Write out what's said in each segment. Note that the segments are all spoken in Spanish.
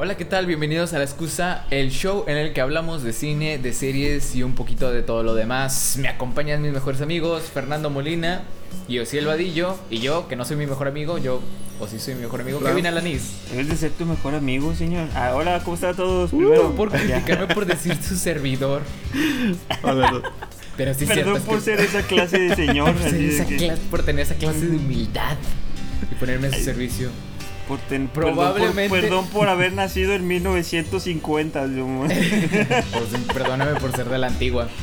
Hola, ¿qué tal? Bienvenidos a La Excusa, el show en el que hablamos de cine, de series y un poquito de todo lo demás. Me acompañan mis mejores amigos, Fernando Molina y Osiel Vadillo. Y yo, que no soy mi mejor amigo, yo, o sí soy mi mejor amigo. Kevin Alanis. Debes de ser tu mejor amigo, señor. Ah, hola, ¿cómo están todos? Uh, Primero, por criticarme por decir su servidor. Hola, Pero sí, Perdón cierto, es por que- ser esa clase de señor. por, esa que- por tener esa clase de humildad y ponerme a su servicio. Por ten- Probablemente- Perdón por, perdón por haber nacido en 1950. yo- Por ser- perdóname por ser de la antigua.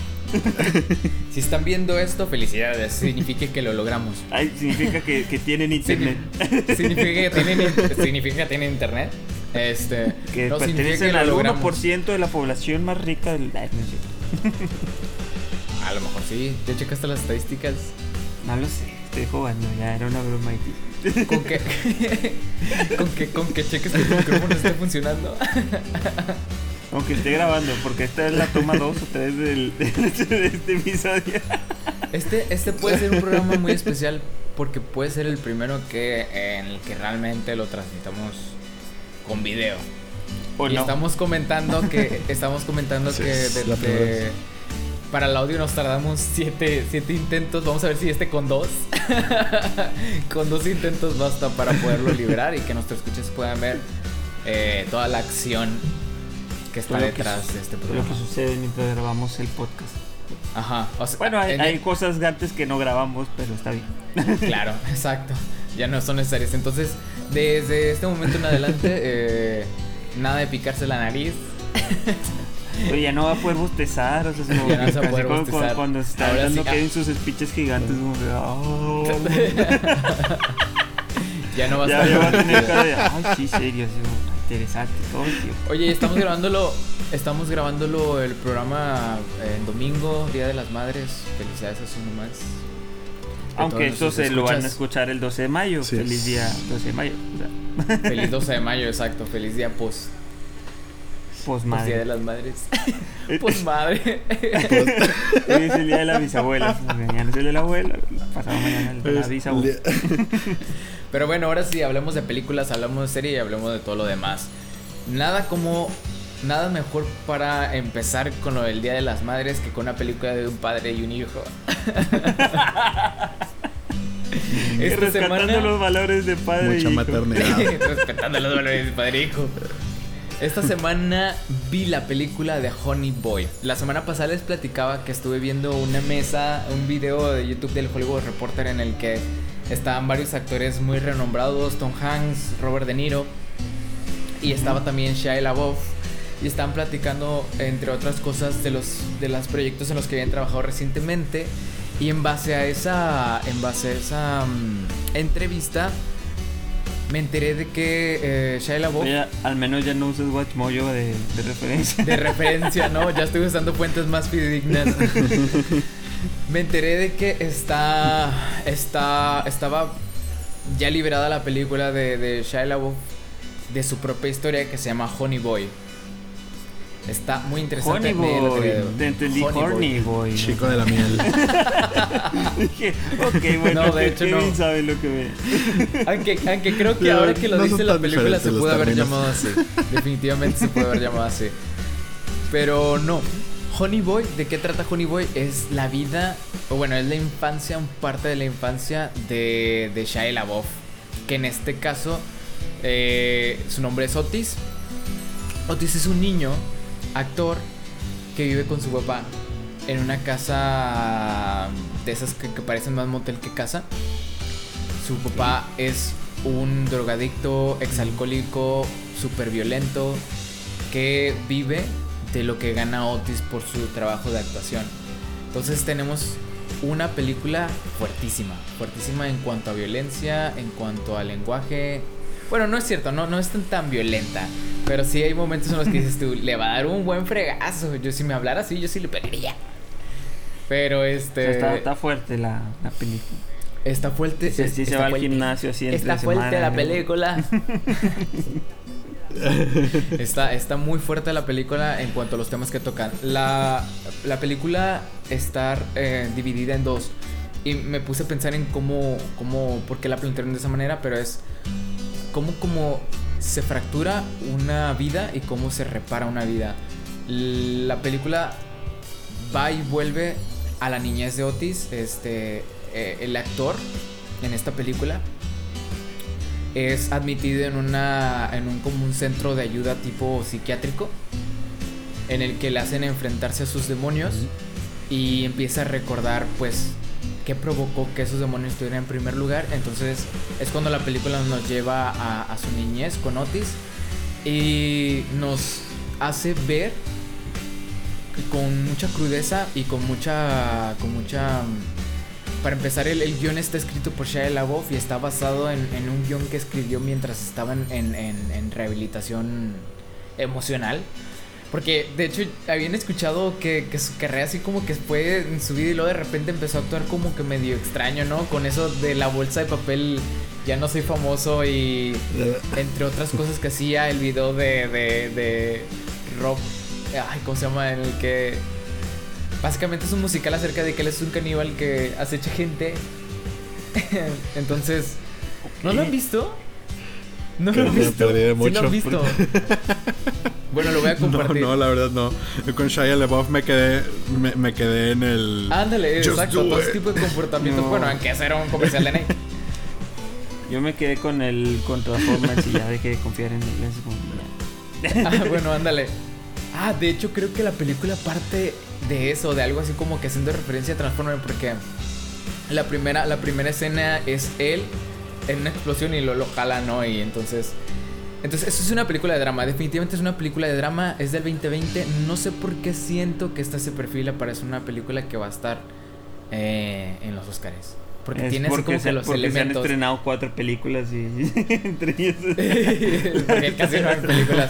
Si están viendo esto, felicidades. Significa que lo logramos. Ay, significa que, que tienen internet. Signi- Significa que tienen, significa que tienen internet. Este, Que no pertenecen al logramos. 1% de la población más rica del. A lo mejor sí. ¿Ya checaste las estadísticas? No lo sé, estoy jugando, ya era una broma aquí. ¿Con que, con que, con que cheques que tu micrófono esté funcionando? Aunque esté grabando, porque esta es la toma 2 o 3 del, de este episodio. Este, este puede ser un programa muy especial porque puede ser el primero que en el que realmente lo transmitamos con video. ¿O y no? estamos comentando que estamos comentando Sí, que es de- la. Para el audio nos tardamos siete, siete intentos. Vamos a ver si este con dos. con dos intentos basta para poderlo liberar y que nuestros escuchas puedan ver eh, toda la acción que está lo detrás de este Lo que sucede mientras grabamos el podcast. Ajá. o sea, Bueno, hay, en- hay cosas antes que no grabamos, pero está bien. Claro, exacto. Ya no son necesarias. Entonces, desde este momento en adelante, eh, nada de picarse la nariz. Oye, ya no va a poder bostezar, o sea, es como Ya no que se va a poder como cuando, cuando se está Ahora dando sí, que ah. en sus speeches gigantes, como que, "Oh". Ya no va a ya, estar. ya va a tener cara de, ay, sí, serio, interesante, todo, tío. Oye, estamos grabándolo. Estamos grabándolo el programa eh, en domingo, Día de las Madres. Felicidades a su mamás. Que Aunque esto nuestros se lo van a escuchar el 12 de mayo, Sí. feliz día 12 de mayo, o sea, Feliz 12 de mayo, exacto. Feliz día post, pues post Día de las Madres. Pues madre. Hoy es el día de las bisabuelas, mañana es el de la abuela, pasado mañana el de la bisabuela. Pero bueno, ahora sí, hablemos de películas, hablamos de serie y hablemos de todo lo demás. Nada como. Nada mejor para empezar con lo del Día de las Madres que con una película de un padre y un hijo. Esta Rescatando semana. los valores de padre y Mucha hijo. maternidad. Respetando los valores de padre e hijo. Esta semana vi la película de Honey Boy. La semana pasada les platicaba que estuve viendo una mesa, un video de YouTube del Hollywood Reporter en el que estaban varios actores muy renombrados, Tom Hanks, Robert De Niro y estaba también Shia LaBeouf y estaban platicando entre otras cosas de los de los proyectos en los que habían trabajado recientemente y en base a esa en base a esa mm, entrevista me enteré de que eh, Shia LaBeouf Oye, al menos ya no usas Watchmojo de, de referencia. de referencia, ¿no? Ya estoy usando fuentes más fidedignas. Me enteré de que está, está, estaba ya liberada la película de, de Shia LaBeouf de su propia historia que se llama Honey Boy. Está muy interesante. Te entendí Honey Boy. Horny Boy. Chico de la miel. Dije, ok, bueno, No, de hecho, Kevin no. sabe lo que ve. Aunque, aunque creo que Pero ahora que lo no dice la película se los haber términos. llamado así. Definitivamente se puede haber llamado así. Pero no. Honey Boy, ¿de qué trata Honey Boy? Es la vida, o bueno, es la infancia, un parte de la infancia de, de Shia LaBeouf. Que en este caso, eh, su nombre es Otis. Otis es un niño, actor, que vive con su papá en una casa de esas que, parecen más motel que casa. Su papá es un drogadicto, exalcohólico, súper violento, que vive de lo que gana Otis por su trabajo de actuación. Entonces tenemos una película fuertísima, fuertísima en cuanto a violencia, en cuanto a lenguaje. Bueno, no es cierto, no, no es tan, tan violenta, pero sí hay momentos en los que dices tú, le va a dar un buen fregazo. Yo si me hablara así, yo sí le pegaría. Pero O este... sea, está, está fuerte la, la película. Está fuerte. Sí, sí, se va al gimnasio así entre Está fuerte semana, la ¿no? película. está, está muy fuerte la película en cuanto a los temas que tocan. La, la película está eh, dividida en dos. Y me puse a pensar en cómo, cómo, por qué la plantearon de esa manera, pero es como, como se fractura una vida y cómo se repara una vida. La película va y vuelve a la niñez de Otis, este, eh, el actor en esta película es admitido en una en un como un centro de ayuda tipo psiquiátrico en el que le hacen enfrentarse a sus demonios y empieza a recordar pues qué provocó que esos demonios estuvieran en primer lugar entonces es cuando la película nos lleva a, su niñez con Otis y nos hace ver con mucha crudeza y con mucha con mucha para empezar, el, el, guion está escrito por Shia LaBeouf y está basado en, en un guion que escribió mientras estaba en, en, en, rehabilitación emocional. Porque de hecho habían escuchado que, que, su carrera así como que fue en su vida y luego de repente empezó a actuar como que medio extraño, ¿no? Con eso de la bolsa de papel, ya no soy famoso y entre otras cosas que hacía, el video de, de, de Rob, ay, ¿cómo se llama? En el que Básicamente es un musical acerca de que él es un caníbal que acecha gente. Entonces, ¿no lo han visto? No lo han visto. ¿Sí lo han visto? bueno, lo voy a compartir. No, no, la verdad no. Con Shia LaBeouf me quedé, me, me quedé en el. Ándale, exacto. Todo ese tipo de comportamientos. No. Bueno, aunque hacer un comercial de Nike. Yo me quedé con el con Transformers y ya dejé de confiar en él. ah, bueno, ándale. Ah, de hecho creo que la película parte de eso, de algo así como que haciendo referencia a Transformers porque la primera, la primera escena es él en una explosión y lo, lo jala, ¿no? Y entonces... Entonces, eso es una película de drama. Definitivamente es una película de drama. Es del 2020. No sé por qué siento que esta se perfila para ser una película que va a estar eh, en los Oscars. Porque es tiene así como se, que los porque elementos. se han estrenado cuatro películas y entre ellas. porque casi no hay películas.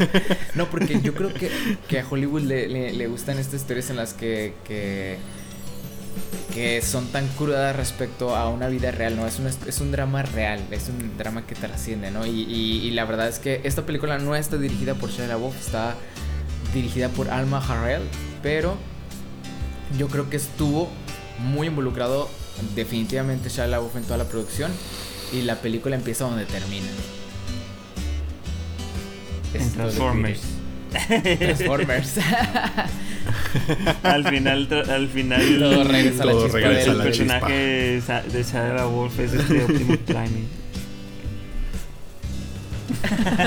No, porque yo creo que, que a Hollywood le, le, le, gustan estas historias en las que, que, que son tan crudas respecto a una vida real, ¿no? Es un, es un drama real, es un drama que trasciende, ¿no? Y, y, y la verdad es que esta película no está dirigida por Shia LaBeouf, está dirigida por Alma Harrell, pero yo creo que estuvo muy involucrado definitivamente Shia LaBeouf en toda la producción y la película empieza donde termina. En Transformers. Transformers. al final, al final todo regresa a la Todo chispa regresa del a la el chispa. personaje de Sa- de Shia Wolf es este Optimus Prime.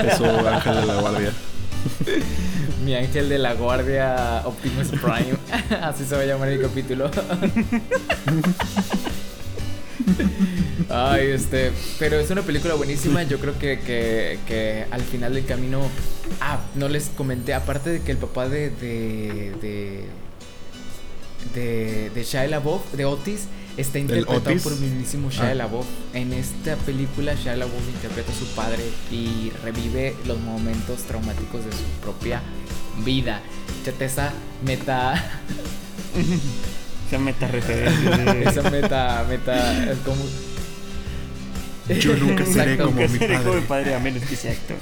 Es su ángel de la guardia. Mi ángel de la guardia Optimus Prime. Así se va a llamar el capítulo. Ay, este. Pero es una película buenísima. Yo creo que, que, que al final del camino. Ah, no les comenté. Aparte de que el papá de. de. de. de, de Shia LaBeouf, de Otis, está interpretado Otis? por el mismísimo Shia Ah. LaBeouf. En esta película, Shia LaBeouf interpreta a su padre y revive los momentos traumáticos de su propia vida. Chate esa meta. Esa meta referencia. esa meta. meta. como. Yo nunca seré Exacto. como Nunca mi seré como mi padre. padre a menos que sea actor.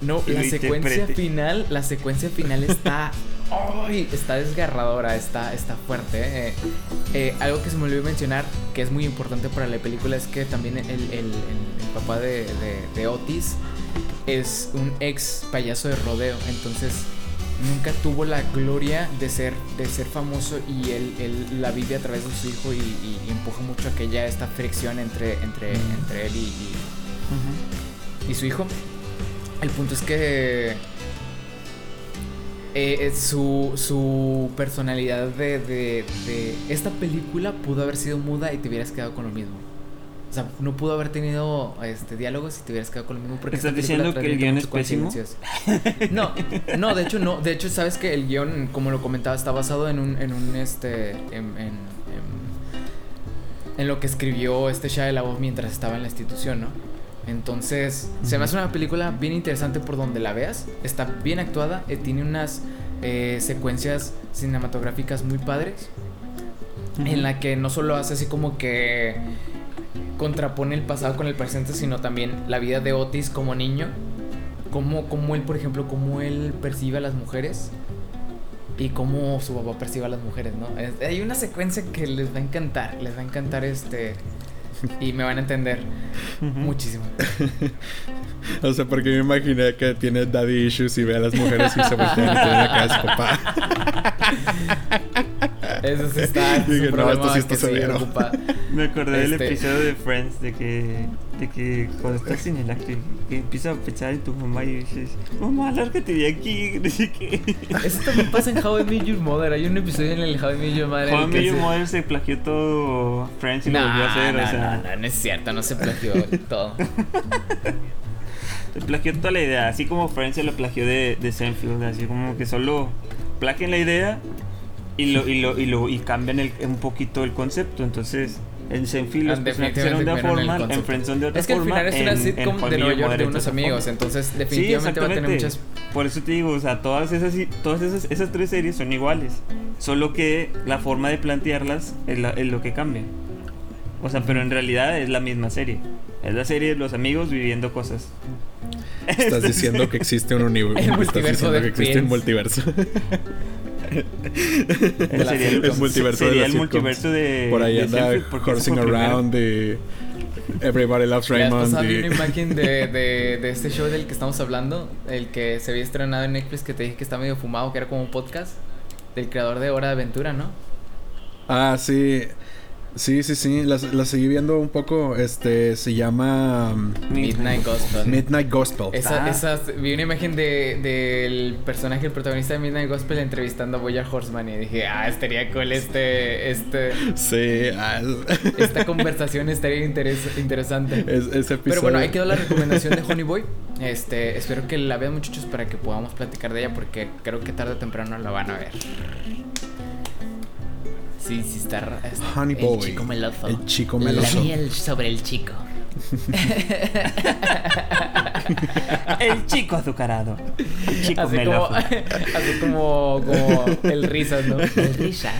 No, la secuencia interprete. final, la secuencia final está, ¡ay! está desgarradora, está, está fuerte. eh. Eh, algo que se me olvidó mencionar, que es muy importante para la película, es que también el, el- el- el papá de, de- de Otis es un ex payaso de rodeo, entonces nunca tuvo la gloria de ser, de ser famoso y él, él la vive a través de su hijo y, y- y empuja mucho a que haya esta fricción entre, entre, entre él y- y, y su hijo. El punto es que eh, eh, su, su personalidad de, de, de esta película pudo haber sido muda y te hubieras quedado con lo mismo. O sea, no pudo haber tenido este diálogos y te hubieras quedado con lo mismo. Porque ¿Estás diciendo que el guion es pésimo? No, no, de hecho no. De hecho, sabes que el guion, como lo comentaba, está basado en un, en un este. En, en, en- en lo que escribió este Shia LaBeouf mientras estaba en la institución, ¿no? Entonces, se me hace una película bien interesante por donde la veas. Está bien actuada, eh, tiene unas eh, secuencias cinematográficas muy padres. En la que no solo hace así como que contrapone el pasado con el presente, sino también la vida de Otis como niño. Como, como él, por ejemplo, cómo él percibe a las mujeres. Y cómo su papá percibe a las mujeres, ¿no? Es- hay una secuencia que les va a encantar. Les va a encantar este. Y me van a entender muchísimo. O sea, porque me imaginé que tiene daddy issues y ve a las mujeres y se voltean y tienen acá su papá. Eso sí está. Es Dije, no, esto sí está severo. Me acordé del Este- episodio de Friends de que, de que cuando estás en el acto que empiezas a pensar en tu mamá y dices, mamá, lárgate de aquí, no sé qué. Eso también pasa en How I Met Your Mother. Hay un episodio en el How I Met Your Mother. Juan que Millo se- Mother se plagió todo Friends y No, lo volvió a hacer, no, o sea, no, no, no es cierto, no se plagió todo. Se plagió toda la idea, así como Friends se lo plagió de, de Seinfeld, así como que solo plagien la idea y lo, y lo, y lo, y cambian el- un poquito el concepto, entonces en Seinfeld los Ah, personajes eran de una forma, en. Friends son de otra Es que al forma. final es una en- sitcom de Nueva York de unos amigos, forma. entonces Sí, definitivamente va a tener exactamente. muchas... Por eso te digo, o sea, todas esas todas esas, esas tres series son iguales, solo que la forma de plantearlas es, la- es lo que cambia. O sea, pero en realidad es la misma serie. Es la serie de los amigos viviendo cosas. Estás diciendo que existe un universo. El Estás multiverso diciendo de que existe un multiverso. El la sería sitcom. el multiverso de sería las el multiverso de Por ahí de anda horsing around de Everybody Loves Raymond. y- una imagen de, de, de este show del que estamos hablando, el que se había estrenado en Netflix, que te dije que está medio fumado, que era como un podcast, del creador de Hora de Aventura, ¿no? Ah, sí. Sí, sí, sí. La, la seguí viendo un poco. Este se llama um, Midnight Gospel. Midnight Gospel. Esa, Ah. esa- vi una imagen de, del personaje, el protagonista de Midnight Gospel entrevistando a Boyer Horseman y dije, ah, estaría cool este, este, Sí, ah, esta conversación estaría interes- interesante. es- ese episodio. Pero bueno, ahí quedó la recomendación de Honey Boy. Este, espero que la vean muchachos para que podamos platicar de ella porque creo que tarde o temprano la van a ver. Sí, sí está, está- Honey El Boy. chico meloso. El chico La meloso. miel sobre el chico. El chico azucarado. El chico Así como, meloso. así como, como el risas, ¿no? El risa.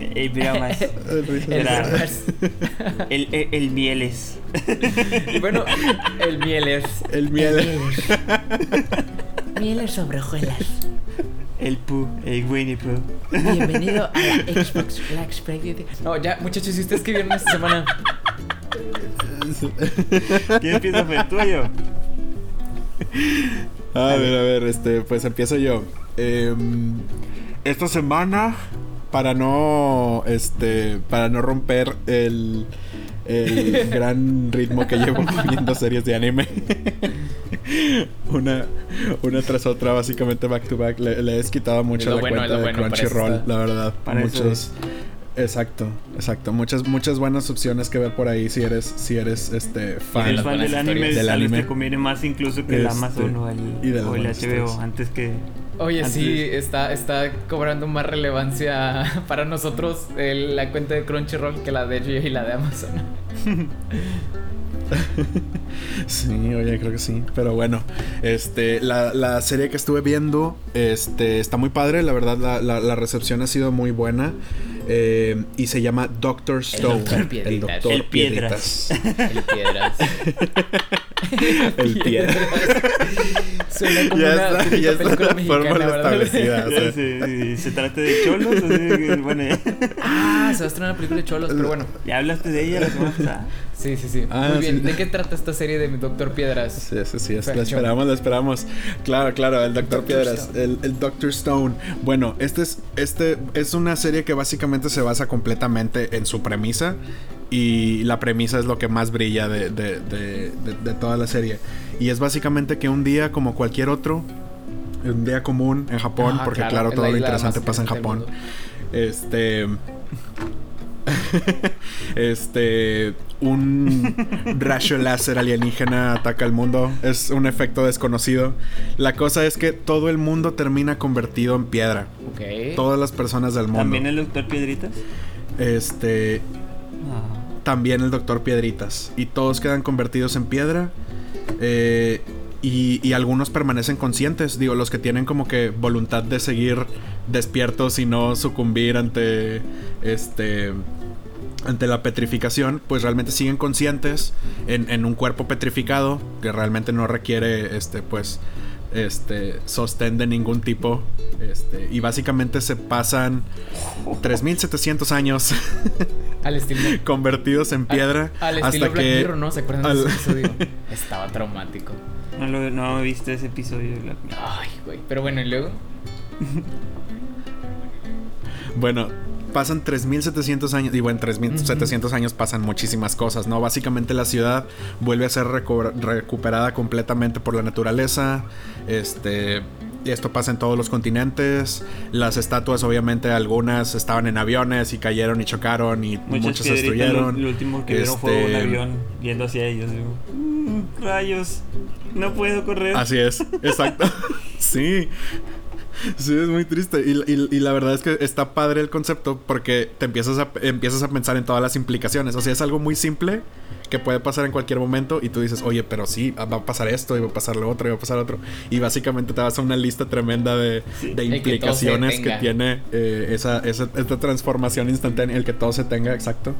El bromas. El risa. El risas. El, el, el mieles. Bueno, el miel es. El miel. Mieles. Mieles sobre hojuelas. El Pooh. El Winnie Pooh. Bienvenido a la Xbox Black Friday. No, ya, muchachos, si ustedes que vieron esta semana. ¿Quién empieza fue el tuyo? A ver, a ver, este, pues empiezo yo. Em, esta semana, para no, este, para no romper el, el gran ritmo que llevo viendo series de anime, una, una tras otra, básicamente back to back, le, le he quitado mucho la bueno, es cuenta de bueno, Crunchyroll, la verdad. Muchos, exacto, exacto, muchas, muchas buenas opciones que ver por ahí si eres, si eres, este, fan. eres fan del anime. Del anime. te conviene más incluso que el Este, Amazon o el, y las o el HBO historias. antes que... Oye, Antes- sí, está, está cobrando más relevancia para nosotros el- la cuenta de Crunchyroll que la de HBO y la de Amazon. Sí, oye, creo que sí. Pero bueno, este, la, la serie que estuve viendo, este, está muy padre. La verdad, la, la- la recepción ha sido muy buena. Eh, y se llama Doctor Stone. Doctor Piedritas. Doctor El Piedras. El Piedras. El Piedras. Suena como Ya una está, típica ya está película la mexicana, fórmula ¿verdad? establecida. o sea. se, se trata de cholos, así que, bueno, ya, Ah, se va a estrenar una película de cholos, pero bueno. ya hablaste de ella la semana pasada. Sí, sí, sí. Ah, Muy bien. sí. ¿De qué trata esta serie de Doctor Piedras? Sí, sí, sí, es- la esperamos, la esperamos. Claro, claro, el Doctor Dr. Piedras, Stone. el, el Doctor Stone. Bueno, este es, este es una serie que básicamente se basa completamente en su premisa. Y la premisa es lo que más brilla de, de- de- toda la serie. Y es básicamente que un día, como cualquier otro, un día común en Japón, Ajá, porque claro, todo lo interesante pasa en Japón. Este. este. Un rayo láser alienígena ataca al mundo. Es un efecto desconocido. La cosa es que todo el mundo termina convertido en piedra. Ok. Todas las personas del mundo. ¿También el doctor Piedritas? Este. No. También el doctor Piedritas. Y todos quedan convertidos en piedra. Eh, y, y algunos permanecen conscientes. Digo, los que tienen como que voluntad de seguir despiertos y no sucumbir ante. Este. Ante la petrificación, pues realmente siguen conscientes en, en un cuerpo petrificado que realmente no requiere, este, pues, este, sostén de ningún tipo. Este, y básicamente se pasan 3700 años Al estilo. convertidos en piedra Al, al estilo hasta Black que Mirror, ¿no? ¿Se acuerdan al- de ese episodio? Estaba traumático. No, lo, no he visto ese episodio de Black Mirror. Ay, güey. Pero bueno, y luego. Bueno, pasan 3700 años, digo, en 3700 años pasan muchísimas cosas, ¿no? Básicamente la ciudad vuelve a ser recu- recuperada completamente por la naturaleza. Este. y Esto pasa en todos los continentes. Las estatuas, obviamente, algunas estaban en aviones y cayeron y chocaron y Muchas muchas se destruyeron. Lo, lo último que vieron fue un Este, avión yendo hacia ellos. Digo, "Mm, rayos, no puedo correr. Así es, exacto. sí. Sí, es muy triste. Y, y- y la verdad es que está padre el concepto porque te empiezas a, empiezas a pensar en todas las implicaciones. O sea, es algo muy simple que puede pasar en cualquier momento y tú dices, oye, pero sí, va a pasar esto y va a pasar lo otro y va a pasar otro. Y básicamente te vas a una lista tremenda de, Sí. de que implicaciones que, tiene eh, esa, esa- esta transformación instantánea, el que todo se tenga, exacto.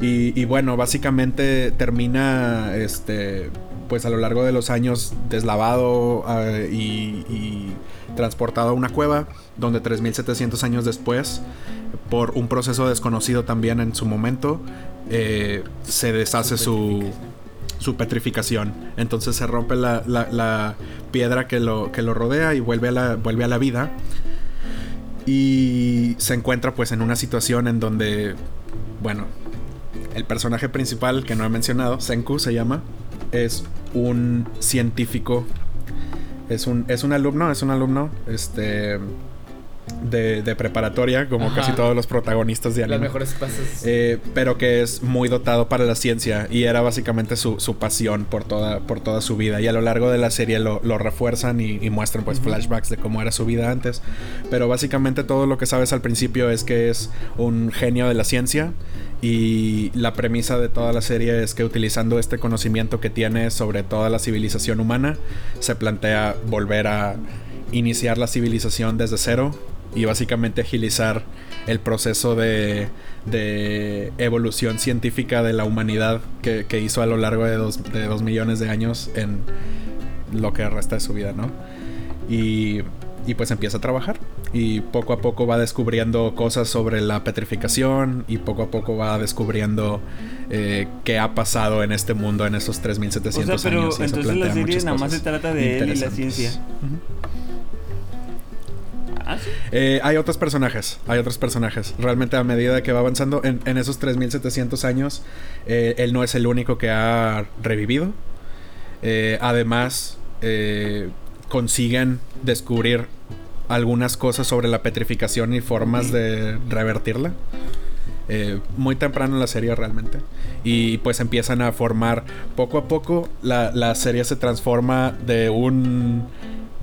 Y, y bueno, básicamente termina, este, pues a lo largo de los años deslavado ah, y, y transportado a una cueva, donde 3700 años después, por un proceso desconocido también en su momento, eh, se deshace su, su petrificación. Entonces se rompe la, la- la piedra que lo, que lo rodea y vuelve a la, vuelve a la vida. Y se encuentra pues en una situación en donde, bueno, el personaje principal que no he mencionado, Senku se llama, es un científico. Es un, es un alumno, es un alumno, este... De, de preparatoria, como Ajá. casi todos los protagonistas de anime. Las mejores. Eh, pero que es muy dotado para la ciencia y era básicamente su, su pasión por toda, por toda su vida. Y a lo largo de la serie lo, lo refuerzan y, y muestran pues flashbacks de cómo era su vida antes. Pero básicamente todo lo que sabes al principio es que es un genio de la ciencia y la premisa de toda la serie es que utilizando este conocimiento que tiene sobre toda la civilización humana, se plantea volver a iniciar la civilización desde cero y básicamente agilizar el proceso de, de evolución científica de la humanidad que, que hizo a lo largo de dos, de dos millones de años en lo que resta de su vida, ¿no? Y, y pues empieza a trabajar y poco a poco va descubriendo cosas sobre la petrificación y poco a poco va descubriendo eh, qué ha pasado en este mundo en esos 3700 O sea, pero años. entonces la serie nada más se trata de él y la ciencia. Ujú. Ah. Eh, hay otros personajes, hay otros personajes. Realmente a medida que va avanzando en, en esos 3700 años, eh, él no es el único que ha revivido. Eh, además, consiguen descubrir algunas cosas sobre la petrificación y formas de revertirla. Muy temprano en la serie realmente. Y pues empiezan a formar poco a poco. La, la serie se transforma de un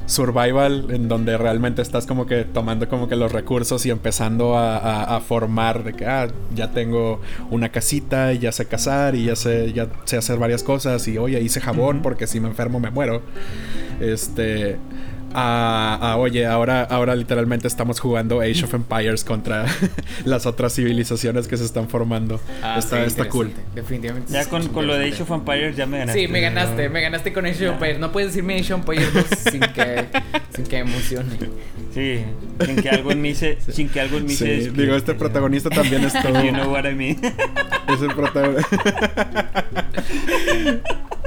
survival en donde realmente estás como que tomando como que los recursos y empezando a, a- a formar de que ah, ya tengo una casita y ya sé cazar y ya sé, ya sé hacer varias cosas y oye hice jabón porque si me enfermo me muero. Este a, a, oye, ahora, ahora literalmente estamos jugando Age of Empires contra las otras civilizaciones que se están formando. Ah, está sí, está cool. Definitivamente. Ya con, con lo de Age of Empires ya me ganaste. Sí, me ganaste, ¿no? me ganaste con Age of. Empires. No puedes decirme Age of Empires 2 sin que, sin que emocione. Sí, sin que algo en mí se, sin que algo en mí se Sí, despierte, digo, este protagonista también es todo. You know what I mean. Es el protagonista.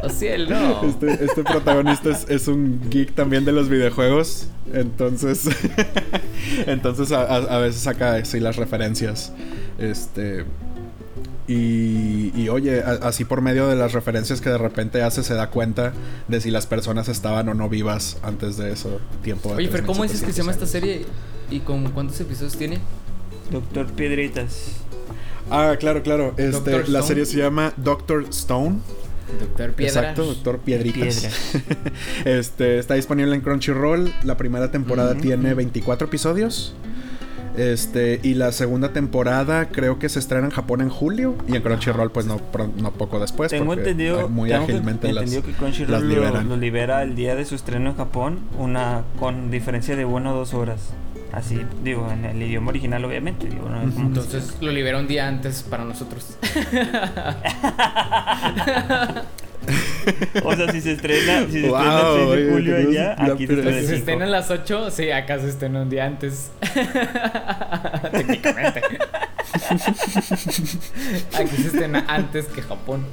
O cielo. Este, este protagonista es, es un geek también de los videojuegos. Entonces. entonces a, a- a veces saca así las referencias. Este. Y, y oye, a- así por medio de las referencias que de repente hace, se da cuenta de si las personas estaban o no vivas antes de eso, tiempo de Oye, pero ¿cómo dices que se llama esta 3700 serie? ¿Y con cuántos episodios tiene? Doctor Piedritas. Ah, claro, claro. Este, la serie se llama Doctor Stone. Doctor Piedra. Exacto, Doctor Piedritas. Piedra. este está disponible en Crunchyroll. La primera temporada tiene 24 episodios. Este, y la segunda temporada creo que se estrena en Japón en julio. Y en Crunchyroll, pues no, pro- no poco después. Tengo entendido, muy tengo que- ágilmente las, entendido que las Crunchyroll lo, liberan. lo libera el día de su estreno en Japón, una con diferencia de una o dos horas. Así, digo, en el idioma original, obviamente. Digo, no Entonces lo liberó un día antes para nosotros. O sea, si se estrena, si se Wow, estrena el 6 de julio allá, aquí se estrena Si se 5. estrenan las 8, sí, acá se estrena un día antes. Técnicamente. Aquí se estrena antes que Japón.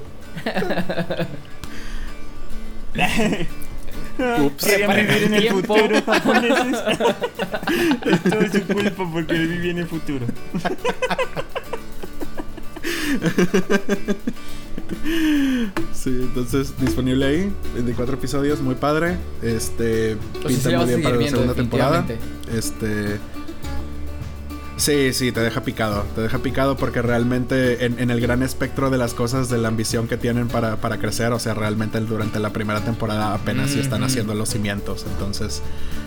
Ups. Querían Reparen vivir el en el tiempo. futuro japoneses. es todo su culpa porque él vivía en el futuro. Sí, entonces disponible ahí, 24 episodios, muy padre. Este Pues pinta muy bien para la segunda temporada. Este Sí, sí, te deja picado. Te deja picado porque realmente en, en el gran espectro de las cosas, de la ambición que tienen para, para crecer, o sea, realmente durante la primera temporada apenas sí están haciendo los cimientos. Entonces,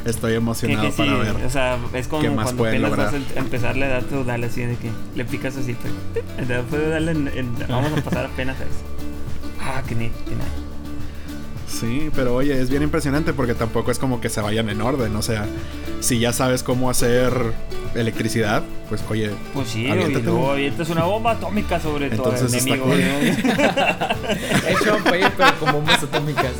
estoy emocionado que para ver. o sea, es como qué más cuando pueden apenas vas lograr. a empezar la edad feudal así de que le picas así, en- en- vamos a pasar apenas a eso. Ah, que ni, que. Sí, pero oye, es bien impresionante porque tampoco es como que se vayan en orden. O sea, si ya sabes cómo hacer electricidad, pues oye, Pues sí, y Aviéntate. luego avientas una bomba atómica sobre todo el enemigo. ¿no? Hecho un país, pero con bombas atómicas.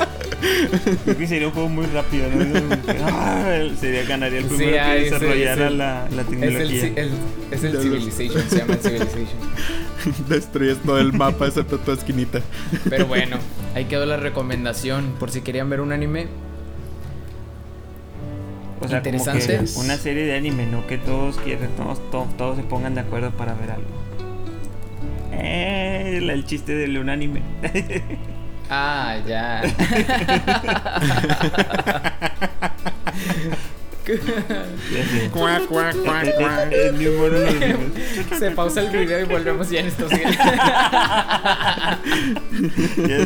Creo que sería un juego muy rápido, ¿no? Ah, sería ganaría el Sí, primero ah, que desarrollara la, la Es el, tecnología. ci- el- es el Civilization, se llama el Civilization. destruyes todo el mapa excepto tu esquinita. Pero bueno, ahí quedó la recomendación. Por si querían ver un anime, O sea, como Interesante. que una serie de anime, no que todos quieran, todos, to- todos se pongan de acuerdo para ver algo. Eh, el, el chiste del un anime. Ah, ya. Cuac, cuac, cuac, cuac. Se pausa el video y volvemos ya en estos Ya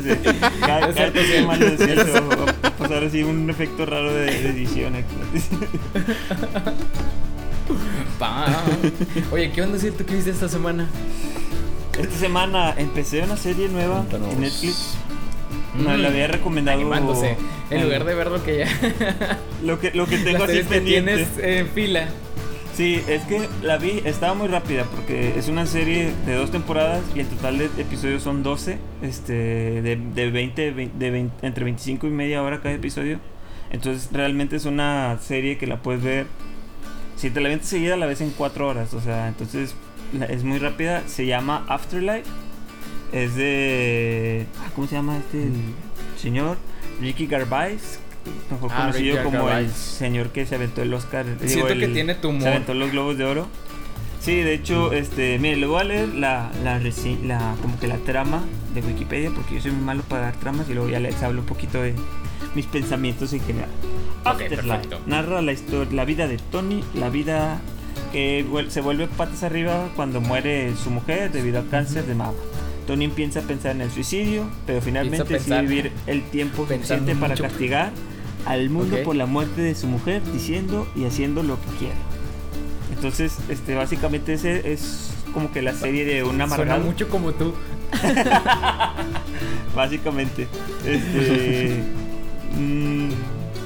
sé. Cada, Es cada cierto, que va a pasar así un efecto raro de, de edición aquí. Oye, ¿qué onda decir tú que viste esta semana? Esta semana empecé una serie nueva Cuéntanos. en Netflix. No, Mm. la había recomendado. Animándose. En lugar de ver lo que ya. Lo que, lo que tengo las así que tienes en fila. Sí, es que la vi, estaba muy rápida porque es una serie de dos temporadas y el total de episodios son 12, este, de, de 20, vein- de 20 entre 25 y media hora cada episodio. Entonces realmente es una serie que la puedes ver, si te la ves seguida la ves en 4 horas, o sea, entonces es muy rápida, se llama Afterlife, es de... ah, ¿Cómo se llama este el señor? Ricky Gervais, mejor Ah, conocido Ricky como el señor que se aventó el Oscar. digo, Siento que el- tiene se tumor. aventó los globos de oro. Sí, de hecho, este, mire, le voy a leer la, la, la, como que la trama de Wikipedia, porque yo soy muy malo para dar tramas y luego ya les hablo un poquito de mis pensamientos en general. Ok, Afterlife perfecto. narra la historia, la vida de Tony, la vida que se vuelve patas arriba cuando muere su mujer debido a cáncer de mama. Tony empieza a pensar en el suicidio, pero finalmente decide vivir el tiempo suficiente para mucho. castigar al mundo por la muerte de su mujer, diciendo y haciendo lo que quiere. Entonces, este, básicamente ese es como que la serie de un Suena amargado. mucho como tú. Básicamente. Este. mm,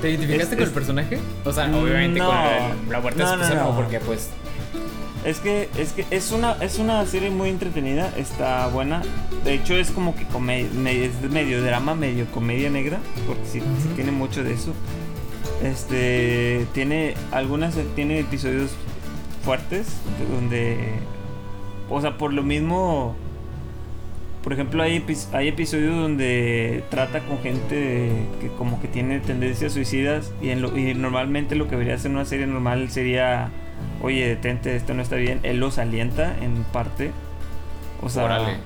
¿Te identificaste Es- con es- el personaje? O sea, obviamente no. con el- la muerte de su no. porque pues. Es que, es que es una, es una serie muy entretenida, está buena. De hecho, es como que es medio drama, medio comedia negra, porque sí, tiene mucho de eso. Este tiene algunas tiene episodios fuertes donde o sea, por lo mismo por ejemplo, hay, hay episodios donde trata con gente que como que tiene tendencias suicidas y, en lo- y normalmente lo que debería ser una serie normal sería, oye, detente, esto no está bien. Él los alienta en parte. O sea, Órale.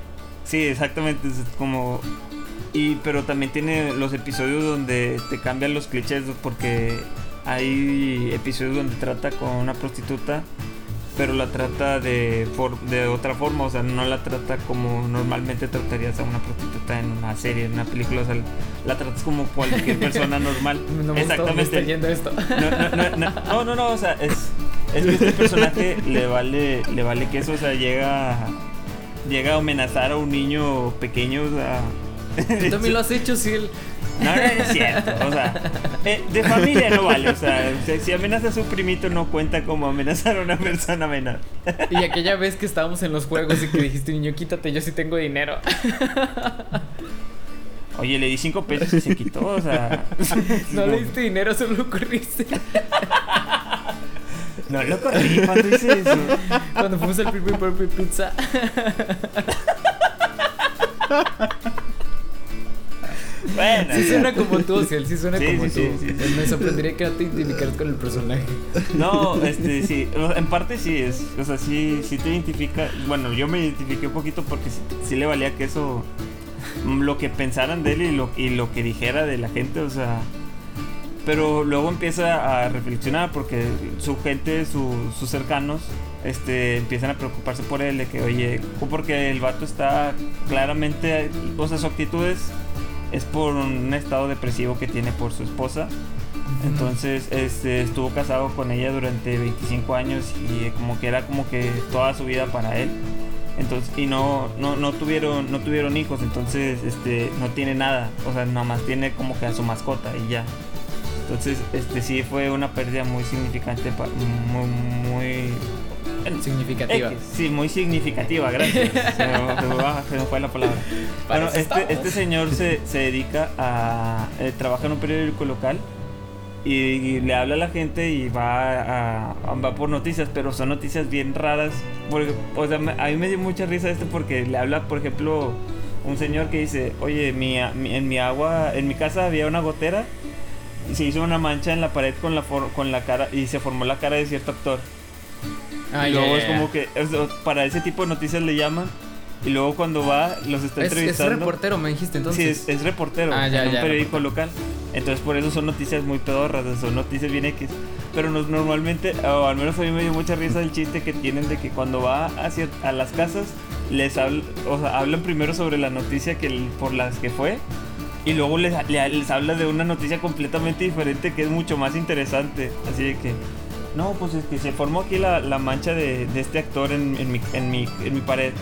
sí, exactamente, es como... Y, pero también tiene los episodios donde te cambian los clichés porque hay episodios donde trata con una prostituta pero la trata de, for- de otra forma, o sea, no la trata como normalmente tratarías a una prostituta en una serie, en una película, o sea, la tratas como cualquier persona normal. No me gustó, me está Exactamente. yendo esto. No, no, no, no, no, no, no, o sea, es, es que este personaje le vale, le vale que eso, o sea, llega, llega a amenazar a un niño pequeño, o sea. Tú también lo has hecho, sí. el- No, no, no es cierto. O sea, eh, de familia no vale. O sea, si- amenaza a su primito, no cuenta como amenazar a una persona menor. Y aquella vez que estábamos en los juegos y que dijiste, niño, quítate, yo sí tengo dinero. Oye, le di cinco pesos y se quitó, o sea. No le diste dinero, solo lo corriste. No lo corrí cuando hice eso. Cuando fuimos al Pipi Purple Pizza. Bueno, Sí suena como tú, o sea, él sí suena Sí, como sí, tú. sí. Me sorprendería que no te identificaras con el personaje. No, este, sí, en parte sí es, o sea, sí, sí te identifica, bueno, yo me identifiqué un poquito porque sí, sí le valía que eso, mm, lo que pensaran de él y lo, y lo que dijera de la gente, o sea, pero luego empieza a reflexionar porque su gente, su- sus cercanos, este, empiezan a preocuparse por él, de que, oye, porque el vato está claramente, o sea, su actitud es, por un estado depresivo que tiene por su esposa. Entonces este, estuvo casado con ella durante 25 años y como que era como que toda su vida para él. Entonces, y no, no, no tuvieron, no tuvieron hijos, entonces este, no tiene nada. O sea, nada más tiene como que a su mascota y ya. Entonces, este sí fue una pérdida muy significante, muy, muy Significativa. X, sí, muy significativa, gracias. se, me, se fue la palabra. Bueno, este, este señor se, se dedica a. eh, trabaja en un periódico local y, y le habla a la gente y va a, a- va por noticias, pero son noticias bien raras. Porque, o sea, a mí me dio mucha risa esto porque le habla, por ejemplo, un señor que dice: Oye, mi, mi- en mi agua, en mi casa había una gotera y se hizo una mancha en la pared con la, for- con la cara y se formó la cara de cierto actor. Ah, y luego ya, es como que sea, para ese tipo de noticias le llaman y luego cuando va los está Es, es entrevistando. reportero, me dijiste entonces. Sí, es, es reportero Ah, ya, en un ya, periódico local. Entonces por eso son noticias muy pedorras, son noticias bien X. Pero nos, normalmente, o al menos a mí me dio mucha risa el chiste que tienen de que cuando va hacia, a las casas, les habl- o sea, hablan primero sobre la noticia que el- por las que fue. Y luego les, le- les habla de una noticia completamente diferente que es mucho más interesante. Así de que, no, pues es que se formó aquí la, la mancha de, de este actor en, en mi, en, mi, en mi pared.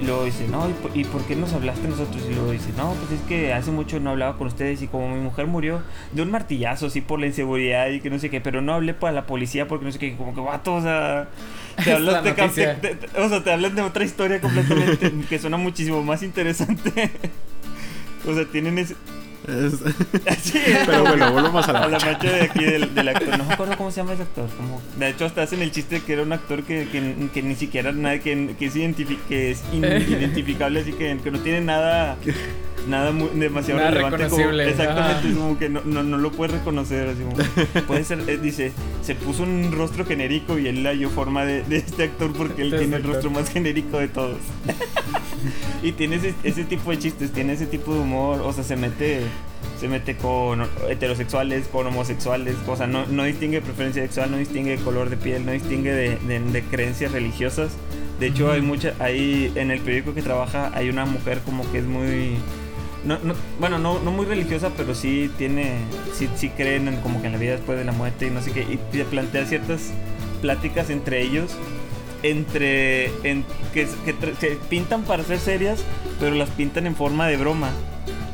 Y luego dice, no, ¿y por, ¿y por qué nos hablaste nosotros? Y luego dice, no, pues es que hace mucho no hablaba con ustedes y como mi mujer murió de un martillazo, así por la inseguridad y que no sé qué, pero no hablé para la policía porque no sé qué, como que vato, o sea, te Es hablas la de, te- te- o sea, te hablan de otra historia completamente que suena muchísimo más interesante. o sea, tienen ese... Es- Sí, Pero bueno, volvamos a la a la mancha. de aquí del, del actor. No me acuerdo cómo se llama ese actor. Como, de hecho, hasta hacen el chiste que era un actor que, que, que ni siquiera nadie que, que es, identifi- que es inidentificable, así que, que no tiene nada nada muy, demasiado Nada relevante. Como, exactamente, es como que no, no, no lo puedes reconocer. Así como, puede ser, eh, dice, se puso un rostro genérico y él le dio forma de, de este actor porque él tiene este el rostro más genérico de todos. y tiene ese, ese tipo de chistes, tiene ese tipo de humor, o sea, se mete se mete con heterosexuales, con homosexuales, o sea, no, no distingue preferencia sexual, no distingue color de piel, no distingue de, de- de creencias religiosas. De hecho, hay mucha, hay en el periódico que trabaja hay una mujer como que es muy no, no- bueno, no, no muy religiosa, pero sí tiene, sí, sí creen en como que en la vida después de la muerte y no sé qué, y te plantea ciertas pláticas entre ellos, entre, en, que, que que pintan para ser serias, pero las pintan en forma de broma.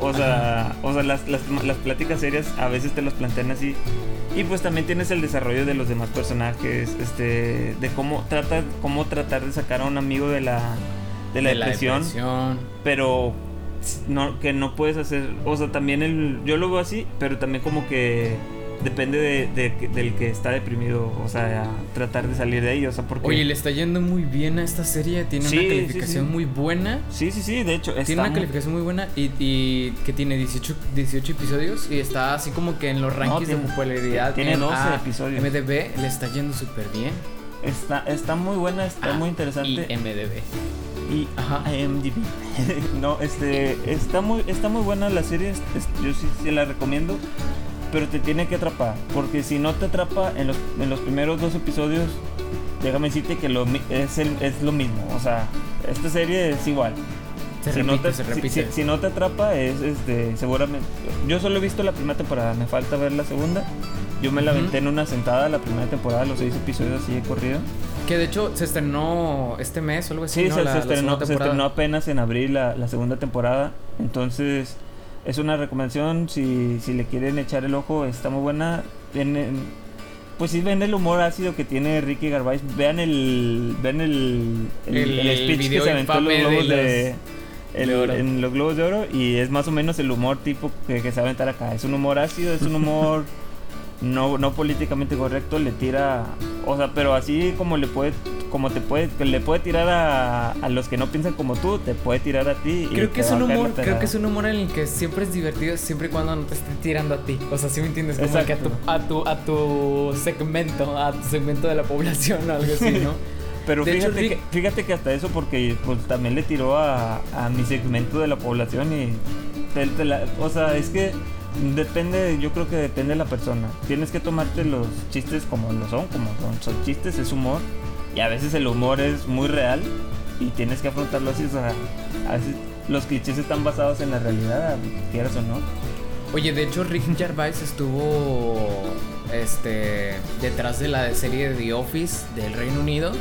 O sea, o sea las, las, las pláticas serias a veces te las plantean así. Y pues también tienes el desarrollo de los demás personajes, este, de cómo trata, cómo tratar de sacar a un amigo de la, de la depresión depresión. pero no, que no puedes hacer, o sea, también el, yo lo veo así, pero también como que depende de, de- del que está deprimido, o sea, tratar de salir de ahí, o sea, porque... Oye, le está yendo muy bien a esta serie. Tiene Sí, una calificación sí. muy buena. Sí, sí, sí, de hecho, está Tiene una muy- calificación muy buena y, y que tiene 18, 18 episodios y está así como que en los rankings tiene- de popularidad. tiene en 12 A- episodios. MDB le está yendo súper bien. está, está muy buena, está Ah, muy Y interesante. MDB. Y, Ajá. IMDb. no, este, está muy, está muy buena la serie, yo sí, sí la recomiendo, pero te tiene que atrapar, porque si no te atrapa en los, en los primeros dos episodios, déjame decirte que lo, es, el- es lo mismo, o sea, esta serie es igual. Se si, repite, no te, se repite. si- si no te atrapa, es este, seguramente. Yo solo he visto la primera temporada, me falta ver la segunda. Yo me la aventé en una sentada la primera temporada, los seis episodios así he corrido. Que de hecho se estrenó este mes o algo así. Sí, ¿no? se, La- se la estrenó, se estrenó apenas en abril la, la segunda temporada. Entonces, es una recomendación. Si, si le quieren echar el ojo, está muy buena. Tienen- pues sí, ven el humor ácido que tiene Ricky Gervais. Vean el, vean el, el, El el speech que se aventó en los de globos de, el- De oro. en los globos de oro y es más o menos el humor tipo que, que se va a aventar acá. Es un humor ácido, es un humor no, no políticamente correcto, le tira, o sea, pero así como le puede, como te puede, le puede tirar a, a los que no piensan como tú, te puede tirar a ti. Creo que es un humor, creo que es un humor en el que siempre es divertido siempre y cuando no te estén tirando a ti. O sea, ¿sí me entiendes? Como que a tu, a tu a tu segmento, a tu segmento de la población o algo así, ¿no? Pero De fíjate, que, fíjate que hasta eso, porque pues, también le tiró a, a mi segmento de la población y. te- te la- o sea, es que depende, yo creo que depende de la persona. Tienes que tomarte los chistes como lo son, como son, son chistes, es humor. Y a veces el humor es muy real y tienes que afrontarlo así. O sea, a veces los clichés están basados en la realidad, quieras o no. Oye, de hecho Rick Gervais estuvo este detrás de la serie de The Office del Reino Unido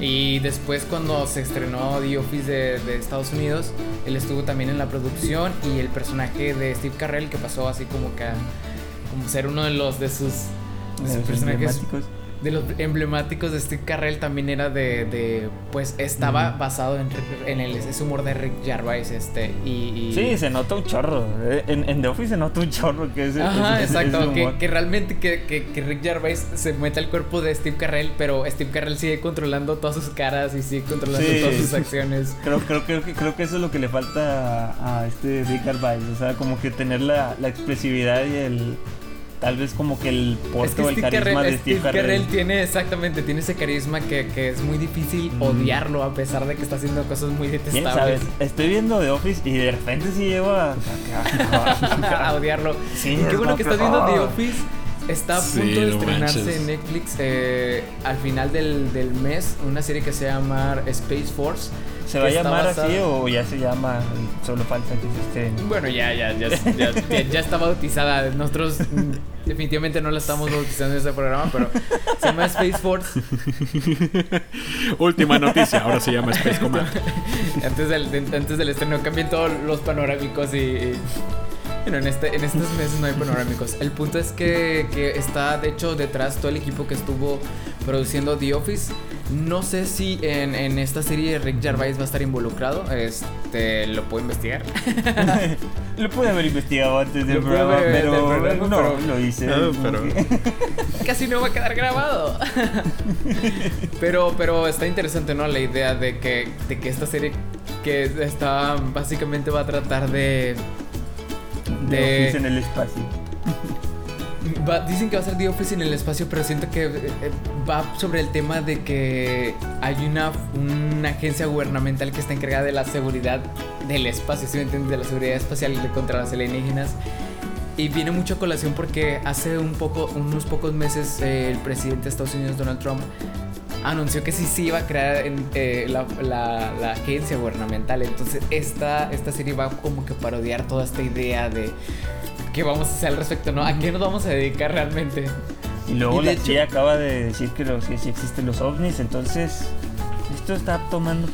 y después cuando se estrenó The Office de, de Estados Unidos, él estuvo también en la producción y el personaje de Steve Carrell que pasó así como que a como ser uno de los de sus, de sus personajes. De los emblemáticos de Steve Carrell también era de, de pues estaba basado en, en el ese humor de Rick Gervais este y, y- Sí, se nota un chorro. eh, En, en The Office se nota un chorro que es Ajá, es- es- es exacto, que, realmente que, que, que Rick Gervais se mete al cuerpo de Steve Carrell, pero Steve Carrell sigue controlando todas sus caras y sigue controlando Sí. todas sus acciones. Creo, creo, creo, que, creo que eso es lo que le falta a, a este Rick Gervais, o sea, como que tener la, la expresividad y el tal vez como que el Es porte que o el Steve carisma Carrell, de Steve Steve Carrell. Carrell tiene exactamente, tiene ese carisma que, que es muy difícil Mm. odiarlo a pesar de que está haciendo cosas muy detestables. sabes, estoy viendo The Office y de repente sí llevo a, a odiarlo. Sí, qué bueno que estás viendo The. Office. Está a Sí, punto de no estrenarse manches. en Netflix eh, al final del, del mes una serie que se llama Space Force. ¿Se va a llamar basada- así o ya se llama solo falta que se estrene? Bueno, ya, ya, ya, ya, ya- ya está bautizada. Nosotros mm, definitivamente no la estamos bautizando en este programa, pero se llama Space Force. Última noticia, ahora se llama Space Command. Antes del, de- antes del estreno cambian todos los panorámicos y... y- bueno, en, este, en estos meses no hay panorámicos. El punto es que, que está, de hecho, detrás todo el equipo que estuvo produciendo The Office. No sé si en, en esta serie Rick Gervais va a estar involucrado. Este, lo puedo investigar. Lo pude haber investigado antes del programa, haber- pero, del programa, no, pero- lo hice. No, pero- casi no va a quedar grabado. pero, pero está interesante, ¿no? La idea de que, de que esta serie que está básicamente va a tratar de. The de Office en el espacio. va- dicen que va a ser The Office en el espacio, pero siento que eh, eh, va sobre el tema de que hay una, una agencia gubernamental que está encargada de la seguridad del espacio, ¿sí me entiendes? De la seguridad espacial contra las alienígenas. Y viene mucho a colación porque hace un poco, unos pocos meses eh, el presidente de Estados Unidos, Donald Trump, anunció que sí sí iba a crear en, eh, la, la- la agencia gubernamental. Entonces esta, esta serie va como que parodiar toda esta idea de qué vamos a hacer al respecto, ¿no? ¿A qué nos vamos a dedicar realmente? Y luego Y la CIA acaba de decir que, los, que sí existen los ovnis, entonces esto está tomando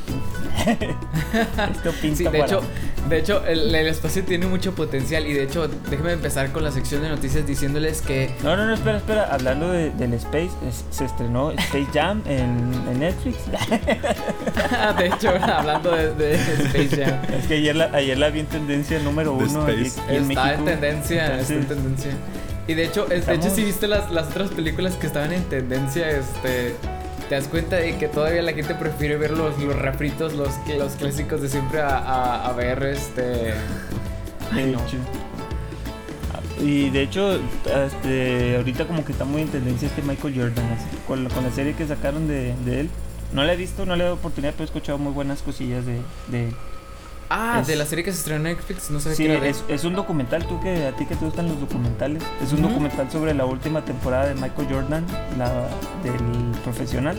esto pinta Sí, de para- hecho, de hecho el, el espacio tiene mucho potencial y de hecho déjenme empezar con la sección de noticias diciéndoles que No, no, no, espera, espera. Hablando de- del Space, es- se estrenó Space Jam en, en Netflix. de hecho hablando de, de Space Jam es que ayer la, ayer la vi en tendencia número uno Space. en está México. en tendencia, está en tendencia. Y de hecho, es- de hecho si viste las, las otras películas que estaban en tendencia, este te das cuenta de que todavía la gente prefiere ver los, los refritos, los, los clásicos de siempre a, a- a ver este Ay, no. Y de hecho, este, ahorita como que está muy en tendencia este Michael Jordan, así, con, la- con la serie que sacaron de, de él. No la he visto, no le he dado oportunidad, pero he escuchado muy buenas cosillas de, de él. Ah, Es- de la serie que se estrenó en Netflix, no sabía Sí, que era es, es un documental, tú que a ti que te gustan los documentales, es un documental sobre la última temporada de Michael Jordan, la del profesional,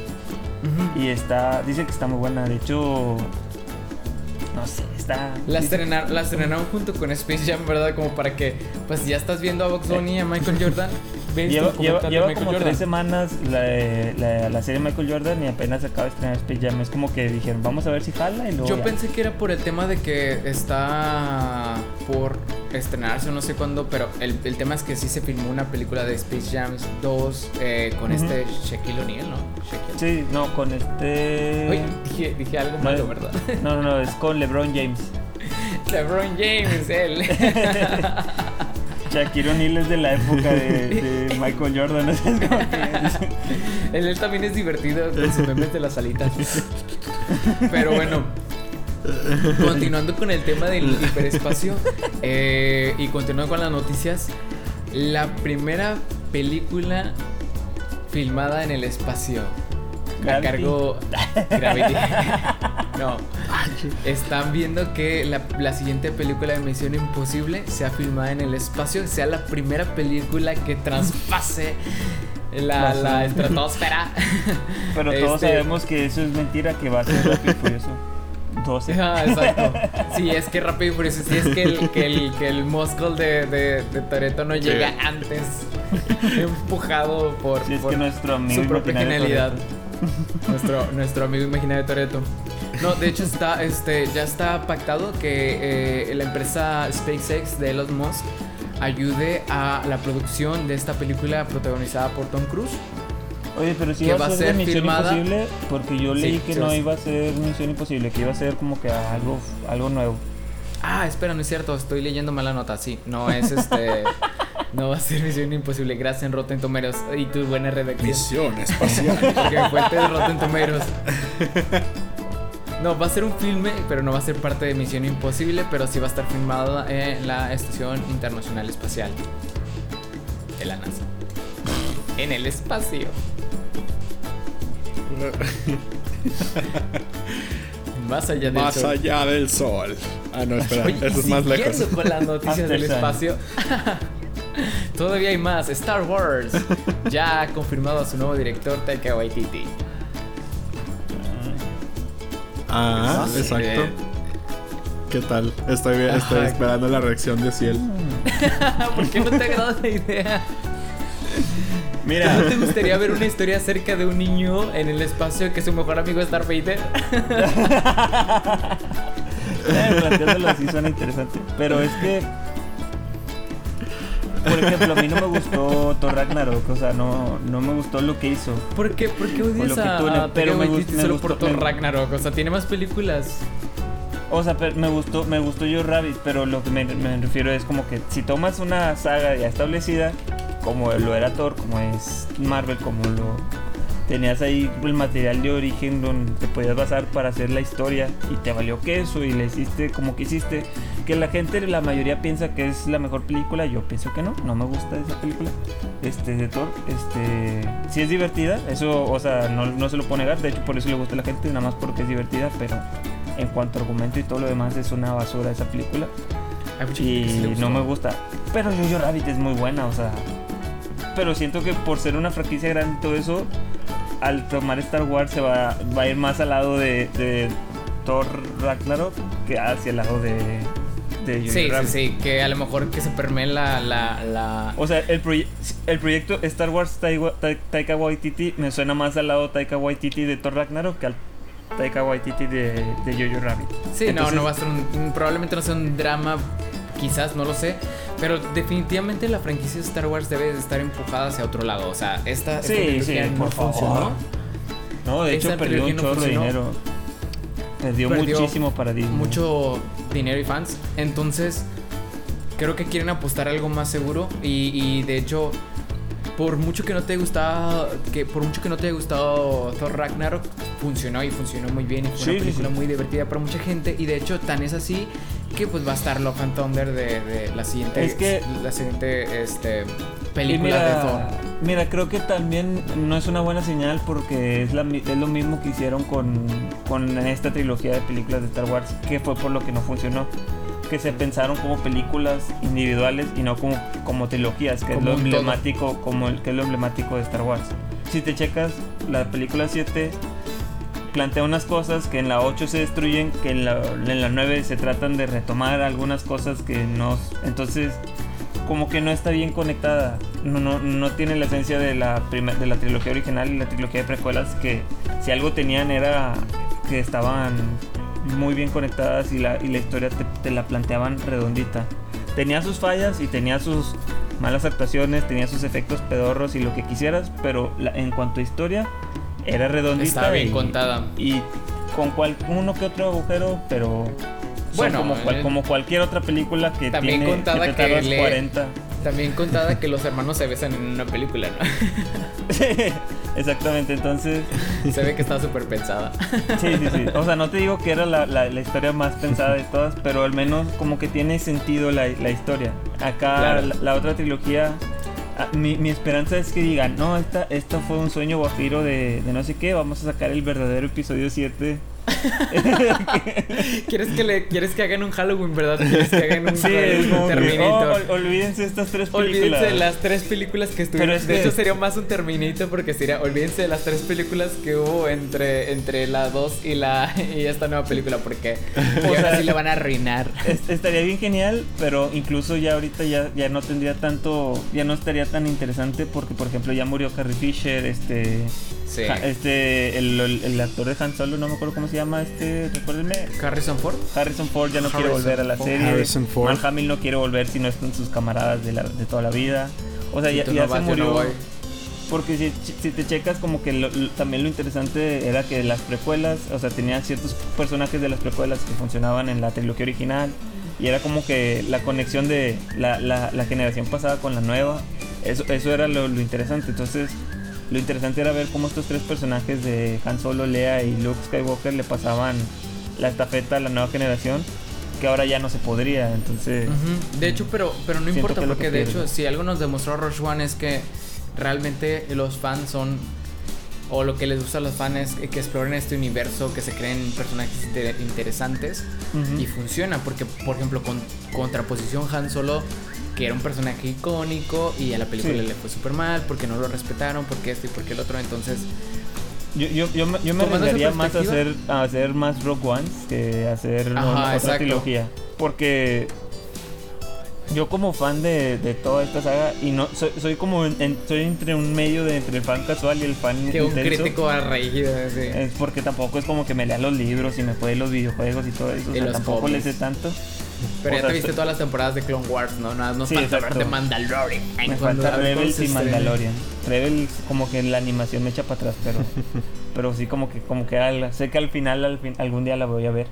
y está, dice que está muy buena, de hecho, no sé, está... La, estrenar- la estrenaron junto con Space Jam, ¿verdad? Como para que, pues ya estás viendo a Box Bunny y a Michael Jordan. Ves Lleva, lleva, lleva Michael como Jordan. tres semanas la, la, la serie Michael Jordan y apenas acaba de estrenar Space Jam. Es como que dijeron, vamos a ver si jala y luego. Yo ya. pensé que era por el tema de que está por estrenarse o no sé cuándo, pero el, el tema es que sí se filmó una película de Space Jam 2 eh, con Ujú. este Shaquille O'Neal, ¿no? Shaquille. Sí, no, con este. Oye, dije, dije algo No, malo, ¿verdad? No, no, no, es con LeBron James. LeBron James, él. Shaquille O'Neal es de la época de, de Michael Jordan. Es como que- él, él también es divertido con sus memes de las alitas. Pero bueno, continuando con el tema del hiperespacio eh, y continuando con las noticias, la primera película filmada en el espacio cargó Gravity. no, están viendo que la, la siguiente película de Misión Imposible sea filmada en el espacio, sea la primera película que traspase la, la estratosfera. Pero todos Este- sabemos que eso es mentira, que va a ser Rápido y Furioso 12. Ah, exacto. Sí, es que Rápido y Furioso, sí es que el, que el, que el muscle de, de, de Toretto no llega antes, empujado por, Si es por que nuestro amigo su propia genialidad. Toretto. Nuestro, nuestro amigo imaginario Toretto. No, de hecho está, este, ya está pactado que eh, la empresa SpaceX de Elon Musk ayude a la producción de esta película protagonizada por Tom Cruise. Oye, pero si va a ser, de Misión filmada- Imposible, porque yo Sí, leí que sí no ser. iba a ser Misión Imposible, que iba a ser como que algo, algo nuevo. Ah, espera, no es cierto, estoy leyendo mala nota. Sí, no es este. no va a ser Misión Imposible. Gracias en Rotten Tomatoes y tu buena redacción. Misión espacial. Porque fuente de Rotten Tomatoes. No, va a ser un filme, pero no va a ser parte de Misión Imposible, pero sí va a estar filmado en la Estación Internacional Espacial de la NASA. En el espacio. Más allá del más sol. allá del sol. Ah, no, espera, Oye, eso es más lejos. con las noticias del espacio. Todavía hay más. Star Wars ya ha confirmado a su nuevo director Taika Waititi. Ah, Sí. exacto. ¿Qué tal? Estoy, estoy Ajá. esperando la reacción de Ciel. ¿Por qué no te agrada la idea? Mira, ¿No te gustaría ver una historia acerca de un niño en el espacio que su mejor amigo es Darth Vader? eh, planteándolo así suena interesante. Pero es que, por ejemplo, a mí no me gustó Thor Ragnarok, o sea, no, no me gustó lo que hizo. ¿Por qué, ¿Por qué odias a, tú a pero me Waititi gust- me solo gustó- por Thor Ragnarok? O sea, tiene más películas. O sea, me gustó, me gustó yo Rabbit, pero lo que me, me refiero es como que si tomas una saga ya establecida, como lo era Thor, como es Marvel, como lo tenías ahí el material de origen donde te podías basar para hacer la historia y te valió queso y le hiciste como que hiciste, que la gente, la mayoría piensa que es la mejor película, yo pienso que no, no me gusta esa película, este, de Thor, este, sí es divertida, eso, o sea, no, no se lo puedo negar, de hecho por eso le gusta a la gente, nada más porque es divertida, pero en cuanto a argumento y todo lo demás es una basura esa película sí y no me gusta. Pero Jojo Rabbit es muy buena, o sea. Pero siento que por ser una franquicia grande y todo eso, al tomar Star Wars se va, va a ir más al lado de, de Thor Ragnarok que hacia el lado de, de Jojo Sí, sí, Rabbit. sí, que a lo mejor que se permee la... la, la... O sea, el, proye- el proyecto Star Wars Taiwa- Tai- Taika Waititi me suena más al lado Taika Waititi de Thor Ragnarok que al Taika Waititi de, de Jojo Rabbit. Sí, no, Entonces- no va a ser un, probablemente no sea un drama, quizás, no lo sé, pero definitivamente la franquicia de Star Wars debe de estar empujada hacia otro lado, o sea, esta, esta Sí, trilogía sí, no por favor. funcionó. No, de hecho perdió un no chorro de dinero. Perdió, Perdió muchísimo para Disney. mucho dinero y fans. Entonces, creo que quieren apostar a algo más seguro. Y, y, de hecho, por mucho que no te haya gustado, que por mucho que no te haya gustado Thor Ragnarok, funcionó y funcionó muy bien. Y fue Sí, una sí, película sí. muy divertida para mucha gente. Y de hecho, tan es así que pues va a estar Love and Thunder de, de la siguiente, Es que- la siguiente este, Y película de Thor. mira, mira, creo que también no es una buena señal porque es, la es lo mismo que hicieron con, con esta trilogía de películas de Star Wars, que fue por lo que no funcionó. Que se pensaron como películas individuales y no como, como trilogías, que Como es lo todo. emblemático, como el, que es lo emblemático de Star Wars. Si te checas, la película 7 plantea unas cosas que en la 8 se destruyen, que en la, en la 9 se tratan de retomar algunas cosas que no... Entonces, como que no está bien conectada. No, no, no tiene la esencia de la, de la trilogía original y la trilogía de precuelas, que si algo tenían era que estaban muy bien conectadas y la, y la historia te, te la planteaban redondita. Tenía sus fallas y tenía sus malas actuaciones, tenía sus efectos pedorros y lo que quisieras, pero la- en cuanto a historia, era redondita. Estaba bien y- contada. y con cual, uno que otro agujero, pero Bueno, como, cual- eh, como cualquier otra película que también tiene contada que que le- 40. También contada que los hermanos se besan en una película, ¿no? Exactamente, entonces se ve que está súper pensada. Sí, sí, sí. O sea, no te digo que era la, la- la historia más pensada de todas, pero al menos como que tiene sentido la, la historia. Acá Claro. la, otra trilogía, ah, mi, mi esperanza es que digan, no, esta, esto fue un sueño guajiro de, de no sé qué, vamos a sacar el verdadero episodio 7. ¿Quieres que, le, ¿Quieres que hagan un Halloween, verdad? ¿Quieres que hagan un Sí, Halloween que? "Oh, ol- olvídense estas tres películas. Olvídense de las tres películas que estuvieron. Pero es de que- hecho, sería más un Terminator porque sería. Olvídense de las tres películas que hubo entre, entre la 2 y, la, y esta nueva película porque. O y ahora sea, sí la van a arruinar. Es- estaría bien genial, pero incluso ya ahorita ya, ya no tendría tanto, ya no estaría tan interesante porque por ejemplo ya murió Carrie Fisher, este, Sí. Este, el, el- el actor de Han Solo, no me acuerdo cómo se llama, este, recuérdenme. Harrison Ford. Harrison Ford ya no quiere volver a la Ford. serie. Harrison Ford. Mark Hamill no quiere volver si no es con sus camaradas de, la- de toda la vida. O sea, Si ya, ya no se murió. no porque si, si te checas, como que lo- lo- también lo interesante era que las precuelas, o sea, tenían ciertos personajes de las precuelas que funcionaban en la trilogía original. Y era como que la conexión de la, la- la generación pasada con la nueva. Eso, eso era lo, lo interesante. Entonces, lo interesante era ver cómo estos tres personajes de Han Solo, Leia y Luke Skywalker le pasaban la estafeta a la nueva generación. Que ahora ya no se podría. Entonces. De hecho, pero, pero no importa porque que de hecho, si algo nos demostró Rush One es que realmente los fans son. O lo que les gusta a los fans es que exploren este universo, que se creen personajes inter- interesantes. Y funciona, porque por ejemplo con contraposición Han Solo, que era un personaje icónico y a la película Sí. le fue súper mal, porque no lo respetaron, porque esto y porque el otro, entonces... Yo, yo, yo, me- yo me arriesgaría más a hacer, a hacer más Rogue Ones que hacer Ajá, una- otra exacto. trilogía. Porque yo como fan de, de toda esta saga, y no soy, soy como en- soy entre un medio de entre el fan casual y el fan Que un crítico arraigido, sí. Es porque tampoco es como que me lea los libros y me juegue los videojuegos y todo eso. O sea, tampoco le sé tanto. Pero o ya sea, te viste todas las temporadas de Clone Wars, ¿no? Nada, nos Sí, falta ver de Mandalorian. Me falta Rebels y. Mandalorian. Rebels como que la animación me echa para atrás, pero pero sí como que como que al- sé que al final al fin- algún día la voy a ver.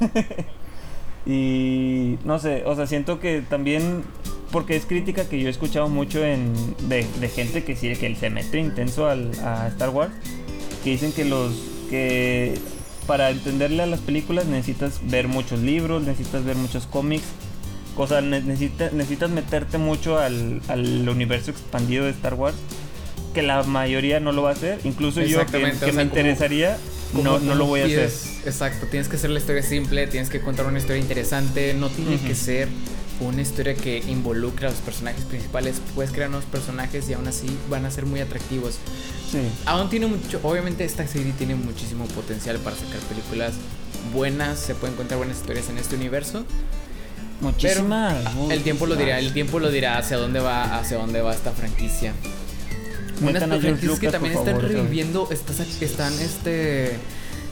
y no sé, o sea, siento que también porque es crítica que yo he escuchado mucho en de, de gente que sí que se mete intenso al, a Star Wars, que dicen que los que para entenderle a las películas necesitas ver muchos libros, necesitas ver muchos cómics, cosa ne- necesita- necesitas meterte mucho al, al universo expandido de Star Wars, que la mayoría no lo va a hacer, incluso yo que, Exactamente, que o me como- interesaría, Como- no, no lo voy a hacer. Exacto, tienes que hacer la historia simple, tienes que contar una historia interesante, no tiene que ser una historia que involucre a los personajes principales, puedes crear nuevos personajes y aún así van a ser muy atractivos. Sí. Aún tiene mucho, obviamente esta serie tiene muchísimo potencial para sacar películas buenas, se pueden contar buenas historias en este universo. Muchísimas. El tiempo lo dirá, el tiempo lo dirá hacia dónde va, hacia dónde va esta franquicia. Unas franquicias que también están reviviendo, están este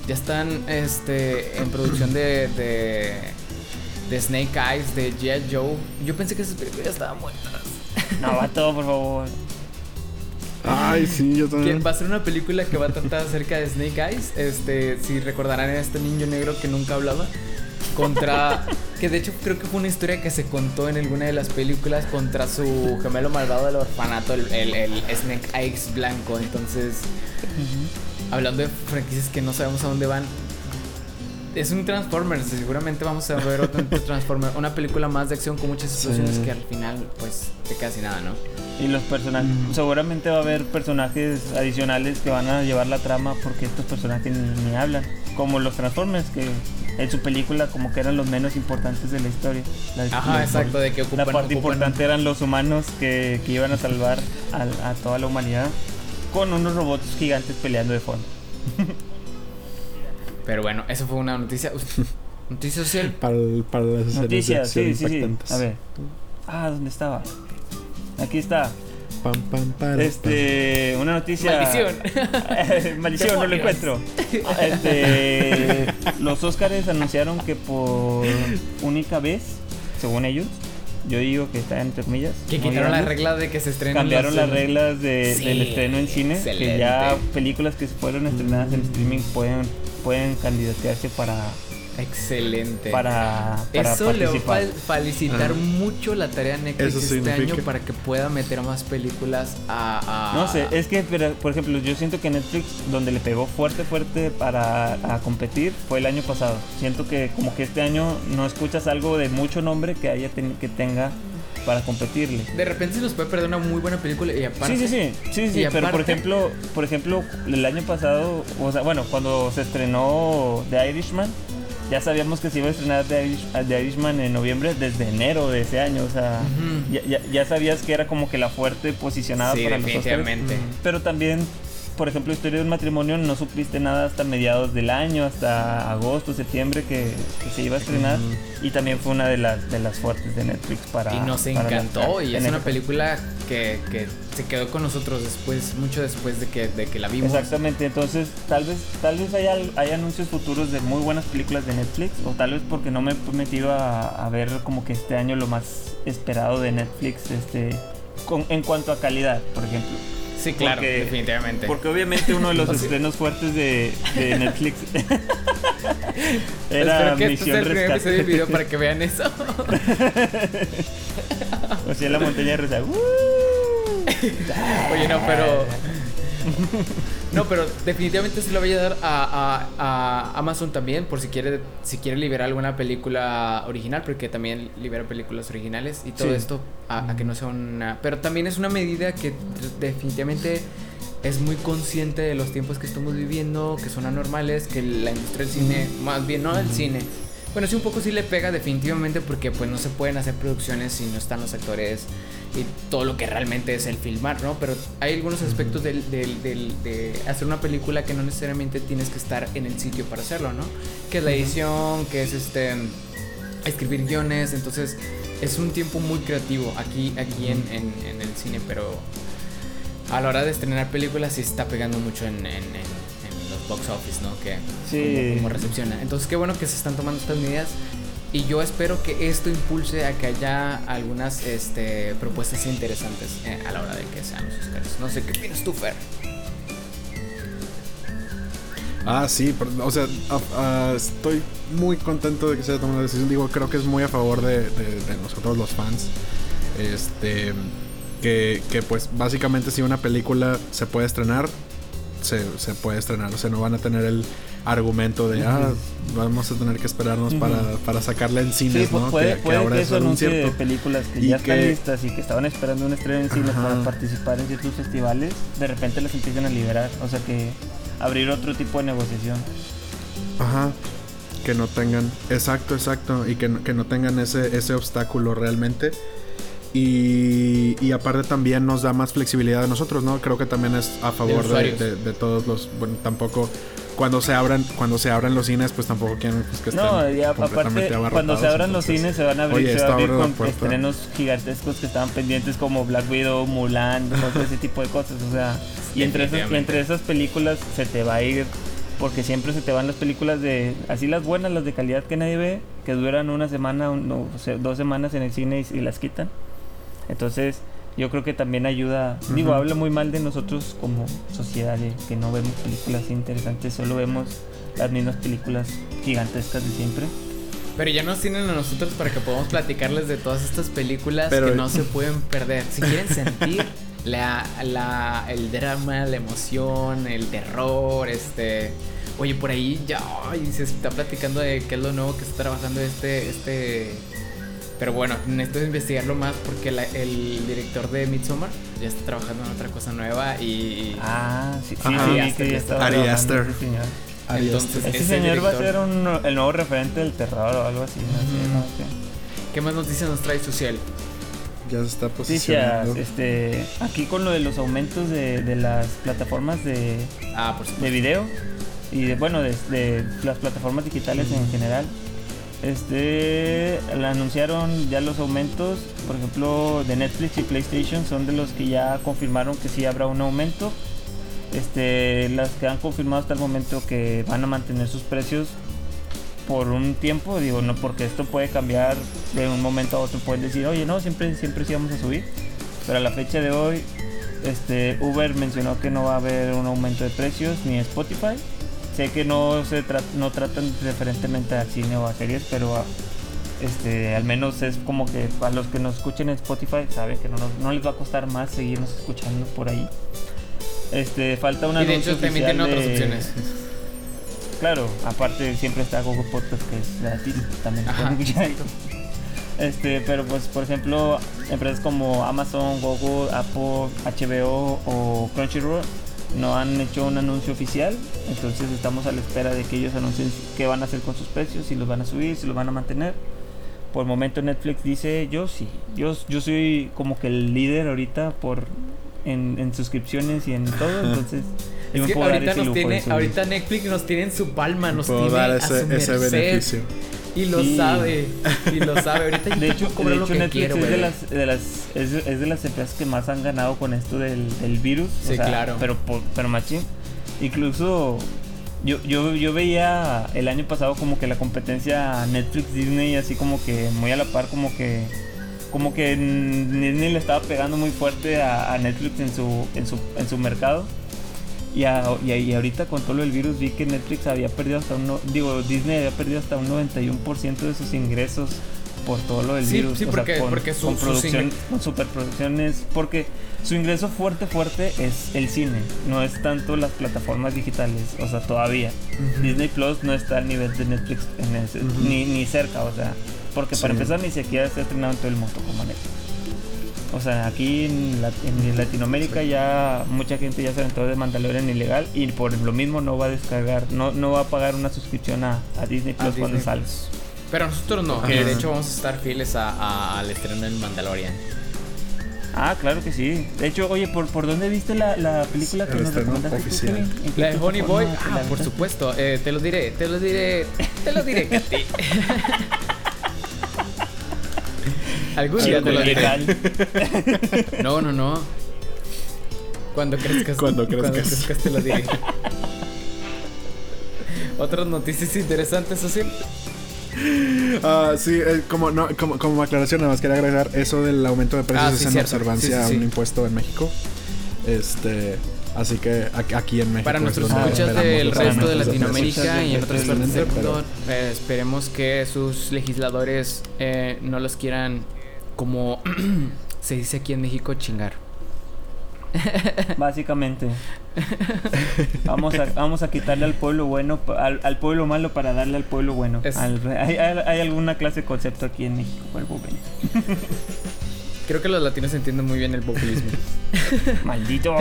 ya están este en producción de, de de Snake Eyes, de Jet Joe. Yo pensé que esas películas ya estaban muertas. No, va todo, por favor. Ay, sí, yo Que también. va a ser una película que va a tratar acerca de Snake Eyes. Este, si recordarán a este niño negro que nunca hablaba. Contra. que de hecho creo que fue una historia que se contó en alguna de las películas contra su gemelo malvado del orfanato, el, el, el Snake Eyes blanco. Entonces, hablando de franquicias que no sabemos a dónde van. Es un Transformers, seguramente vamos a ver otro Transformers, una película más de acción con muchas explosiones Sí. que al final pues de casi nada, ¿no? Y los personajes, Mm. seguramente va a haber personajes adicionales que van a llevar la trama porque estos personajes ni, ni hablan. Como los Transformers, que en su película como que eran los menos importantes de la historia. La, Ajá, la- exacto, de que La ocupan parte ocupan- importante eran los humanos que, que iban a salvar al- a, toda la humanidad con unos robots gigantes peleando de fondo. Pero bueno, eso fue una noticia. Noticia social. Para, el- para las Noticias, sí, sí. A ver. Ah, ¿dónde estaba? Aquí está. Pam, pam, para, Este, una noticia. Maldición. Maldición, no lo encuentro. Este, los Oscars anunciaron que por única vez, según ellos, yo digo que está entre comillas. Que quitaron la digamos, regla de que se estrenen Cambiaron las reglas de- Sí, del estreno en cine, que ya películas que fueron estrenadas en streaming pueden, pueden candidatearse para, Excelente. para, para Eso le va a felicitar Ajá. mucho la tarea de Netflix Eso este significa. año para que pueda meter más películas a... a- No sé, es que, por ejemplo, yo siento que Netflix, donde le pegó fuerte, fuerte para a competir, fue el año pasado. Siento que como que este año no escuchas algo de mucho nombre que haya ten- que tenga para competirle. De repente se nos puede perder una muy buena película y aparte... Sí, sí, sí, sí, sí, pero por ejemplo, por ejemplo, el año pasado, o sea, bueno, cuando se estrenó The Irishman, ya sabíamos que se iba a estrenar The, Irish- The Irishman en noviembre desde enero de ese año, o sea, ya, ya- ya sabías que era como que la fuerte posicionada Sí, para los Oscars. definitivamente. Pero también, por ejemplo, Historia de un matrimonio, no supiste nada hasta mediados del año, hasta agosto, septiembre que, que se iba a estrenar. Y también fue una de las, de las fuertes de Netflix para... Y nos para encantó y en es una película que, que se quedó con nosotros después, mucho después de que, de que la vimos. Exactamente, entonces tal vez tal vez haya, hay anuncios futuros de muy buenas películas de Netflix o tal vez porque no me he metido a, a ver como que este año lo más esperado de Netflix este con, en cuanto a calidad, por ejemplo. Sí, claro, Porque- definitivamente. Porque obviamente uno de los estrenos fuertes de, de Netflix Espero era que este Misión el primer episodio del Rescate. video para que vean eso. o sea, la montaña rusa. Oye, no, pero. No, pero definitivamente se lo voy a dar a, a- a Amazon también, por si quiere, si quiere liberar alguna película original, porque también libera películas originales y todo Sí. esto a, a que no sea una. Pero también es una medida que definitivamente es muy consciente de los tiempos que estamos viviendo, que son anormales, que la industria del cine, más bien no el cine. Bueno, sí, un poco sí le pega definitivamente porque pues no se pueden hacer producciones si no están los actores y todo lo que realmente es el filmar, ¿no? Pero hay algunos aspectos del, del- del- de hacer una película que no necesariamente tienes que estar en el sitio para hacerlo, ¿no? Que es la edición, que es este escribir guiones, entonces es un tiempo muy creativo aquí, aquí en, en- en el cine, pero a la hora de estrenar películas sí está pegando mucho en, box office, ¿no? Que Sí. como, como recepciona. Entonces qué bueno que se están tomando estas medidas y yo espero que esto impulse a que haya algunas este, propuestas interesantes eh, a la hora de que sean los Oscars. No sé qué opinas tú, Fer. Ah, sí, pero, o sea, estoy muy contento de que se haya tomado la decisión. Digo, creo que es muy a favor de, de- de nosotros los fans. Este, que, que pues básicamente si una película se puede estrenar, se, se puede estrenar. O sea, no van a tener el argumento de, ah, vamos a tener que esperarnos Ujú. para, para sacarla en Sí, cines, pu- ¿no? puede, que, puede que es eso algo anuncie incierto. películas que Y ya están que- listas y que estaban esperando un estreno en cine Ajá. para participar en ciertos festivales, de repente las empiezan a liberar. O sea que abrir otro tipo de negociación. Ajá. Que no tengan. Exacto, exacto. Y que, no- que no tengan ese, ese obstáculo realmente. Y, y aparte también nos da más flexibilidad a nosotros, ¿no? Creo que también es a favor de, usuarios. de- de todos los. Bueno, tampoco. Cuando se abran, cuando se abran los cines, pues tampoco quieren pues, que estén No, y a- completamente aparte, cuando se abran los cines se van a abrir, Oye, se va esto a abrir abre la con estrenos gigantescos que estaban pendientes como Black Widow, Mulan, cosas, ese tipo de cosas. O sea, y entre, esas, entre esas películas se te va a ir, porque siempre se te van las películas de, así las buenas, las de calidad que nadie ve, que duran una semana, un- no, o sea, dos semanas en el cine y, y las quitan. Entonces, yo creo que también ayuda, digo, habla muy mal de nosotros como sociedad, de que no vemos películas interesantes, solo vemos las mismas películas gigantescas de siempre. Pero ya nos tienen a nosotros para que podamos platicarles de todas estas películas Pero- que no se pueden perder. Si quieren sentir la, la, el drama, la emoción, el terror, este... Oye, por ahí ya ay, se está platicando de qué es lo nuevo que está trabajando este... este pero bueno, necesito investigarlo más porque la- el director de Midsommar ya está trabajando en otra cosa nueva y... Ah, sí, sí, Ajá. sí, Ari Aster, ya ya estaba Ari trabajando Aster. ese señor. Ari Entonces, Aster. Ese ese señor va a director- ser un- el nuevo referente del terror o algo así, no sé, Ujú. no sé. ¿Qué más noticias nos trae Social? Ya se está Noticias, posicionando. este, aquí con lo de los aumentos de, de las plataformas de, Ah, por de video y de, bueno, de, de las plataformas digitales en general. Este, la anunciaron ya los aumentos, por ejemplo, de Netflix y PlayStation son de los que ya confirmaron que sí habrá un aumento. Este, las que han confirmado hasta el momento que van a mantener sus precios por un tiempo, digo, no porque esto puede cambiar de un momento a otro, pueden decir, oye, no, siempre, siempre sí vamos a subir, pero a la fecha de hoy, este, Uber mencionó que no va a haber un aumento de precios, ni Spotify, sé que no se tra- no tratan referentemente al cine o a series, pero ah, este, al menos es como que a los que nos escuchen en Spotify saben que no, nos- no les va a costar más seguirnos escuchando por ahí. Este, falta una Y de hecho también tiene otras opciones. Claro, aparte siempre está Google Podcast que es gratis, también. Este, pero pues por ejemplo, empresas como Amazon, Google, Apple, HBO o Crunchyroll no han hecho un anuncio oficial, entonces estamos a la espera de que ellos anuncien qué van a hacer con sus precios, si los van a subir, si los van a mantener. Por el momento Netflix dice, yo sí, yo, yo soy como que el líder ahorita por en, en suscripciones y en todo, entonces yo Es me que puedo dar ahorita ese nos lujo tiene, ahorita Netflix nos tiene en su palma, nos Puedo tiene dar a su ese beneficio. Y lo Sí. sabe, y lo sabe. Ahorita De hecho, de hecho Netflix quiero, es, de las, de las, es, de- es de las empresas que más han ganado con esto del, del virus. Sí, claro. Pero, pero machín. Incluso yo, yo, yo veía el año pasado como que la competencia Netflix Disney así como que muy a la par como que como que Disney le estaba pegando muy fuerte a, a Netflix en su, en su, en su mercado. Y, a- y, a- y ahorita con todo lo del virus vi que Netflix había perdido hasta un, no- digo, Disney había perdido hasta un 91% de sus ingresos por todo lo del Sí, virus. sí, o sea, porque- con, porque su- con producción, con superproducciones, porque su ingreso fuerte, fuerte es el cine, no es tanto las plataformas digitales, o sea, todavía. Disney Plus no está al nivel de Netflix en ese- ni, ni cerca, o sea, porque para empezar ni siquiera se ha estrenado en todo el mundo como Netflix. O sea, aquí en, la- en Latinoamérica ya mucha gente ya se aventó de Mandalorian ilegal y por lo mismo no va a descargar, no, no va a pagar una suscripción a, a Disney A Plus cuando Disney. Pero nosotros no, que de hecho vamos a estar fieles a- a- al estreno del Mandalorian. Ah, claro que sí. De hecho, oye, ¿por, por dónde viste la, la película que El nos estreno recomendaste oficial. ¿En La de Honey Boy, ah, por supuesto, eh, te lo diré, te lo diré, te lo diré, Katy. Algún día te lo diré. No, no, no. Cuando crezcas. Cuando crezcas. crezcas te lo diré. Otras noticias interesantes, así. Ah, sí, eh, como, no, como, como aclaración, nada más quería agregar eso del aumento de precios Ah, es en cierto. observancia Sí, sí, a un impuesto en México. Este, así que aquí- en México. Para es nuestros escuchas del resto de. Latinoamérica y en otras partes del mundo, eh, esperemos que sus legisladores eh, no los quieran, como se dice aquí en México, chingar. Básicamente. Vamos a, vamos a quitarle al pueblo bueno, al, al pueblo malo para darle al pueblo bueno. Al hay, hay- hay alguna clase de concepto aquí en México el momento. Creo que los latinos entienden muy bien el populismo. Malditos.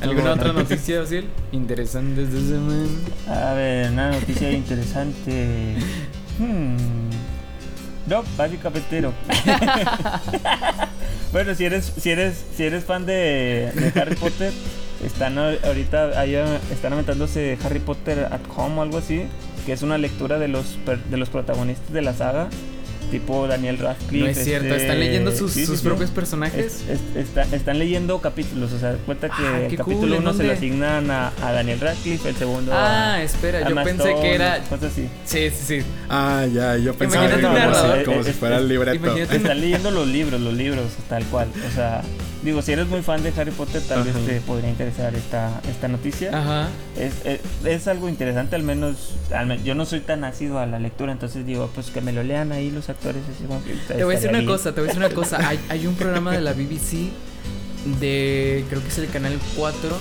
¿Alguna otra noticia, Osiel? Interesante desde semana. A ver, una noticia interesante. Hmm. No, básicamente no. bueno, si eres, si eres, si eres fan de, de Harry Potter, están ahor- ahorita ahí, eh, están aventándose Harry Potter at Home o algo así, que es una lectura de los de los protagonistas de la saga, tipo Daniel Radcliffe. No es cierto, este- están leyendo sus, sí, sí, sus sí. propios personajes. Es- es- está- están leyendo capítulos, o sea, cuenta que Ah, el cool, capítulo ¿en 1 se dónde? le asignan a, a Daniel Radcliffe, el segundo a, Ah, espera, a yo pensé que era. Cosas así. Sí, sí, sí. Ah, ya, yo pensaba que como, si, como si fuera el libreto. imagínate- Están leyendo los libros, los libros, tal cual. O sea, digo, si eres muy fan de Harry Potter, tal vez te podría interesar esta, esta noticia. Ajá. Es, es, es algo interesante, al menos, al yo no soy tan ácido a la lectura, entonces digo, pues que me lo lean ahí los actores. Así como que Te voy a decir una cosa, te voy a decir una cosa. Hay, hay un programa de la BBC de, creo que es el canal 4,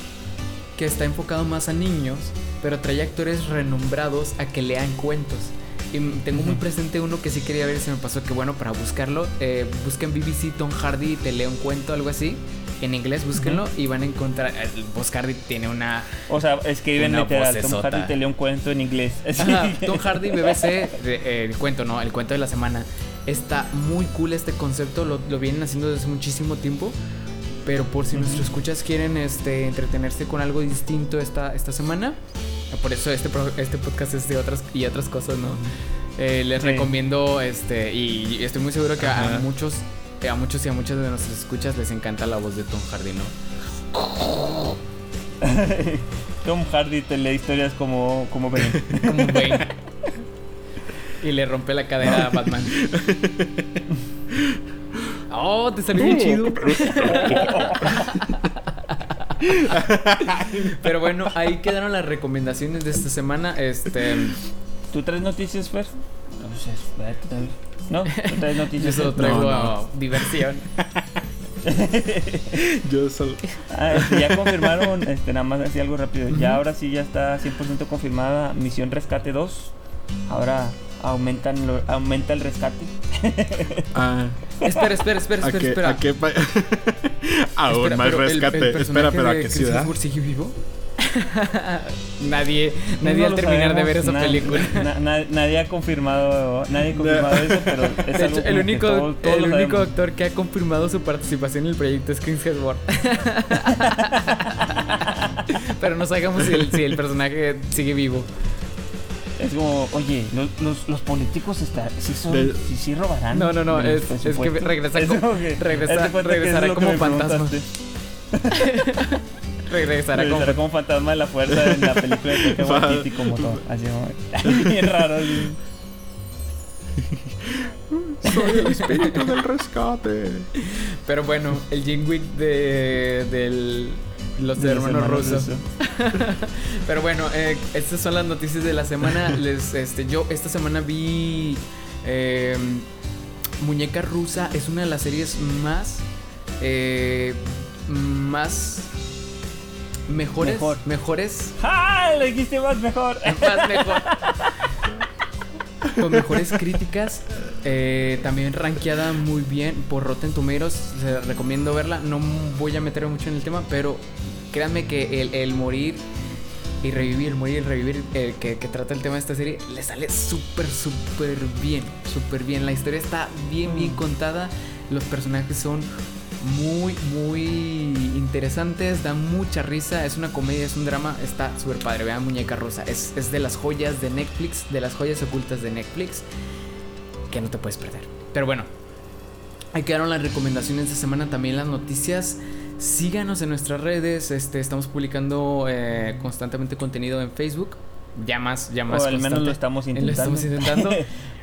que está enfocado más a niños, pero trae actores renombrados a que lean cuentos. Y tengo muy presente uno que sí quería ver, se me pasó que bueno, para buscarlo, eh, busquen BBC Tom Hardy y te leo un cuento, algo así. En inglés, búsquenlo y van a encontrar. eh, Tom Hardy tiene una. O sea, escriben literal, Tom. Hardy te lee un cuento en inglés. Ajá, Tom Hardy, BBC, eh, el cuento, ¿no? El cuento de la semana. Está muy cool este concepto, lo, lo vienen haciendo desde hace muchísimo tiempo. Pero por si Ujú. nuestros escuchas quieren este, entretenerse con algo distinto esta, esta semana, por eso este, este podcast es de otras y otras cosas, ¿no? Eh, les Sí. recomiendo, este, y estoy muy seguro que a muchos, a muchos y a muchas de nuestros escuchas les encanta la voz de Tom Hardy, ¿no? Tom Hardy te lee historias como, como Bane. Como Bane. y le rompe la cadera a Batman. Oh, te salió bien chido. Pero bueno, ahí quedaron las recomendaciones de esta semana. Este, ¿Tú traes noticias, Fer? No sé, vete, tal vez. ¿No? ¿Tú traes yo noticias? solo Fer? traigo No, no. a diversión. Yo solo. Ah, este, ya confirmaron, este, nada más así algo rápido. Ya ahora sí ya está 100% confirmada Misión Rescate 2. Ahora aumentan lo- aumenta el rescate. Ah, Espera, espera, espera, ¿a espera, qué, espera. a qué pa- Aún Espera, más pero el- el rescate. Espera, pero ¿a qué Chris ciudad? Hemsworth sigue vivo? nadie, nadie No al terminar de ver esa sabemos, na- película. na- na- nadie ha confirmado, nadie ha confirmado eso, pero es algo hecho, el único, todos- todos el único sabemos. actor que ha confirmado su participación en el proyecto es Chris Hemsworth. Pero no sabemos si el, si el personaje sigue vivo. Es como, oye, los, los, los políticos está, sí, son, De- sí, sí robarán. No, no, no, es- es que presupuestos. regresa Es como- como que- regresa- haz de cuenta que eso es regresará lo que como me fantasma. preguntaste. Regresará como. Como fantasma de la fuerza en la película de. Waititi como todo. Así como, bien raro. así. Soy el espíritu del rescate. Pero bueno, el Jin Wick de, del, los De hermanos hermanos rusos. rusos. Pero bueno, eh, estas son las noticias de la semana. Les, este, yo esta semana vi eh, Muñeca Rusa. Es una de las series más, eh, más mejores, Mejor. mejores, ¡Ah! Lo dijiste más mejor. más mejor. Con mejores críticas. eh, también rankeada muy bien por Rotten Tomatoes. Se recomiendo verla. No voy a meterme mucho en el tema, pero créanme que el, el morir y revivir, morir y revivir, eh, que, que trata el tema de esta serie, le sale súper, súper bien. Súper bien. La historia está bien, bien Mm. contada. Los personajes son muy, muy interesantes. Da mucha risa. Es una comedia, es un drama. Está súper padre. Vean Muñeca Rosa. Es, es de las joyas de Netflix, de las joyas ocultas de Netflix, que no te puedes perder. Pero bueno, Ahí quedaron las recomendaciones de semana, también las noticias. Síganos en nuestras redes, este, estamos publicando eh, constantemente contenido en Facebook. Ya más, ya más. O al menos lo estamos intentando. Lo estamos intentando.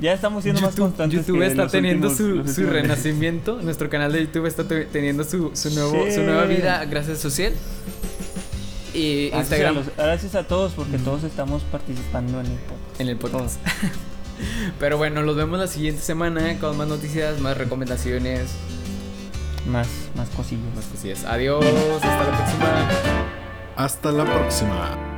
ya estamos siendo más constantes. YouTube está teniendo últimos- su, renacimiento. Nuestro canal de YouTube está te- teniendo su, su, nuevo, Sí. su nueva vida gracias a Social. Y Gracias a Instagram los- Gracias a todos porque todos estamos participando en el podcast. en el podcast. Pero bueno, los vemos la siguiente semana con más noticias, más recomendaciones, Más, más cosillas. más cosillas. Adiós, hasta la próxima. Hasta la próxima.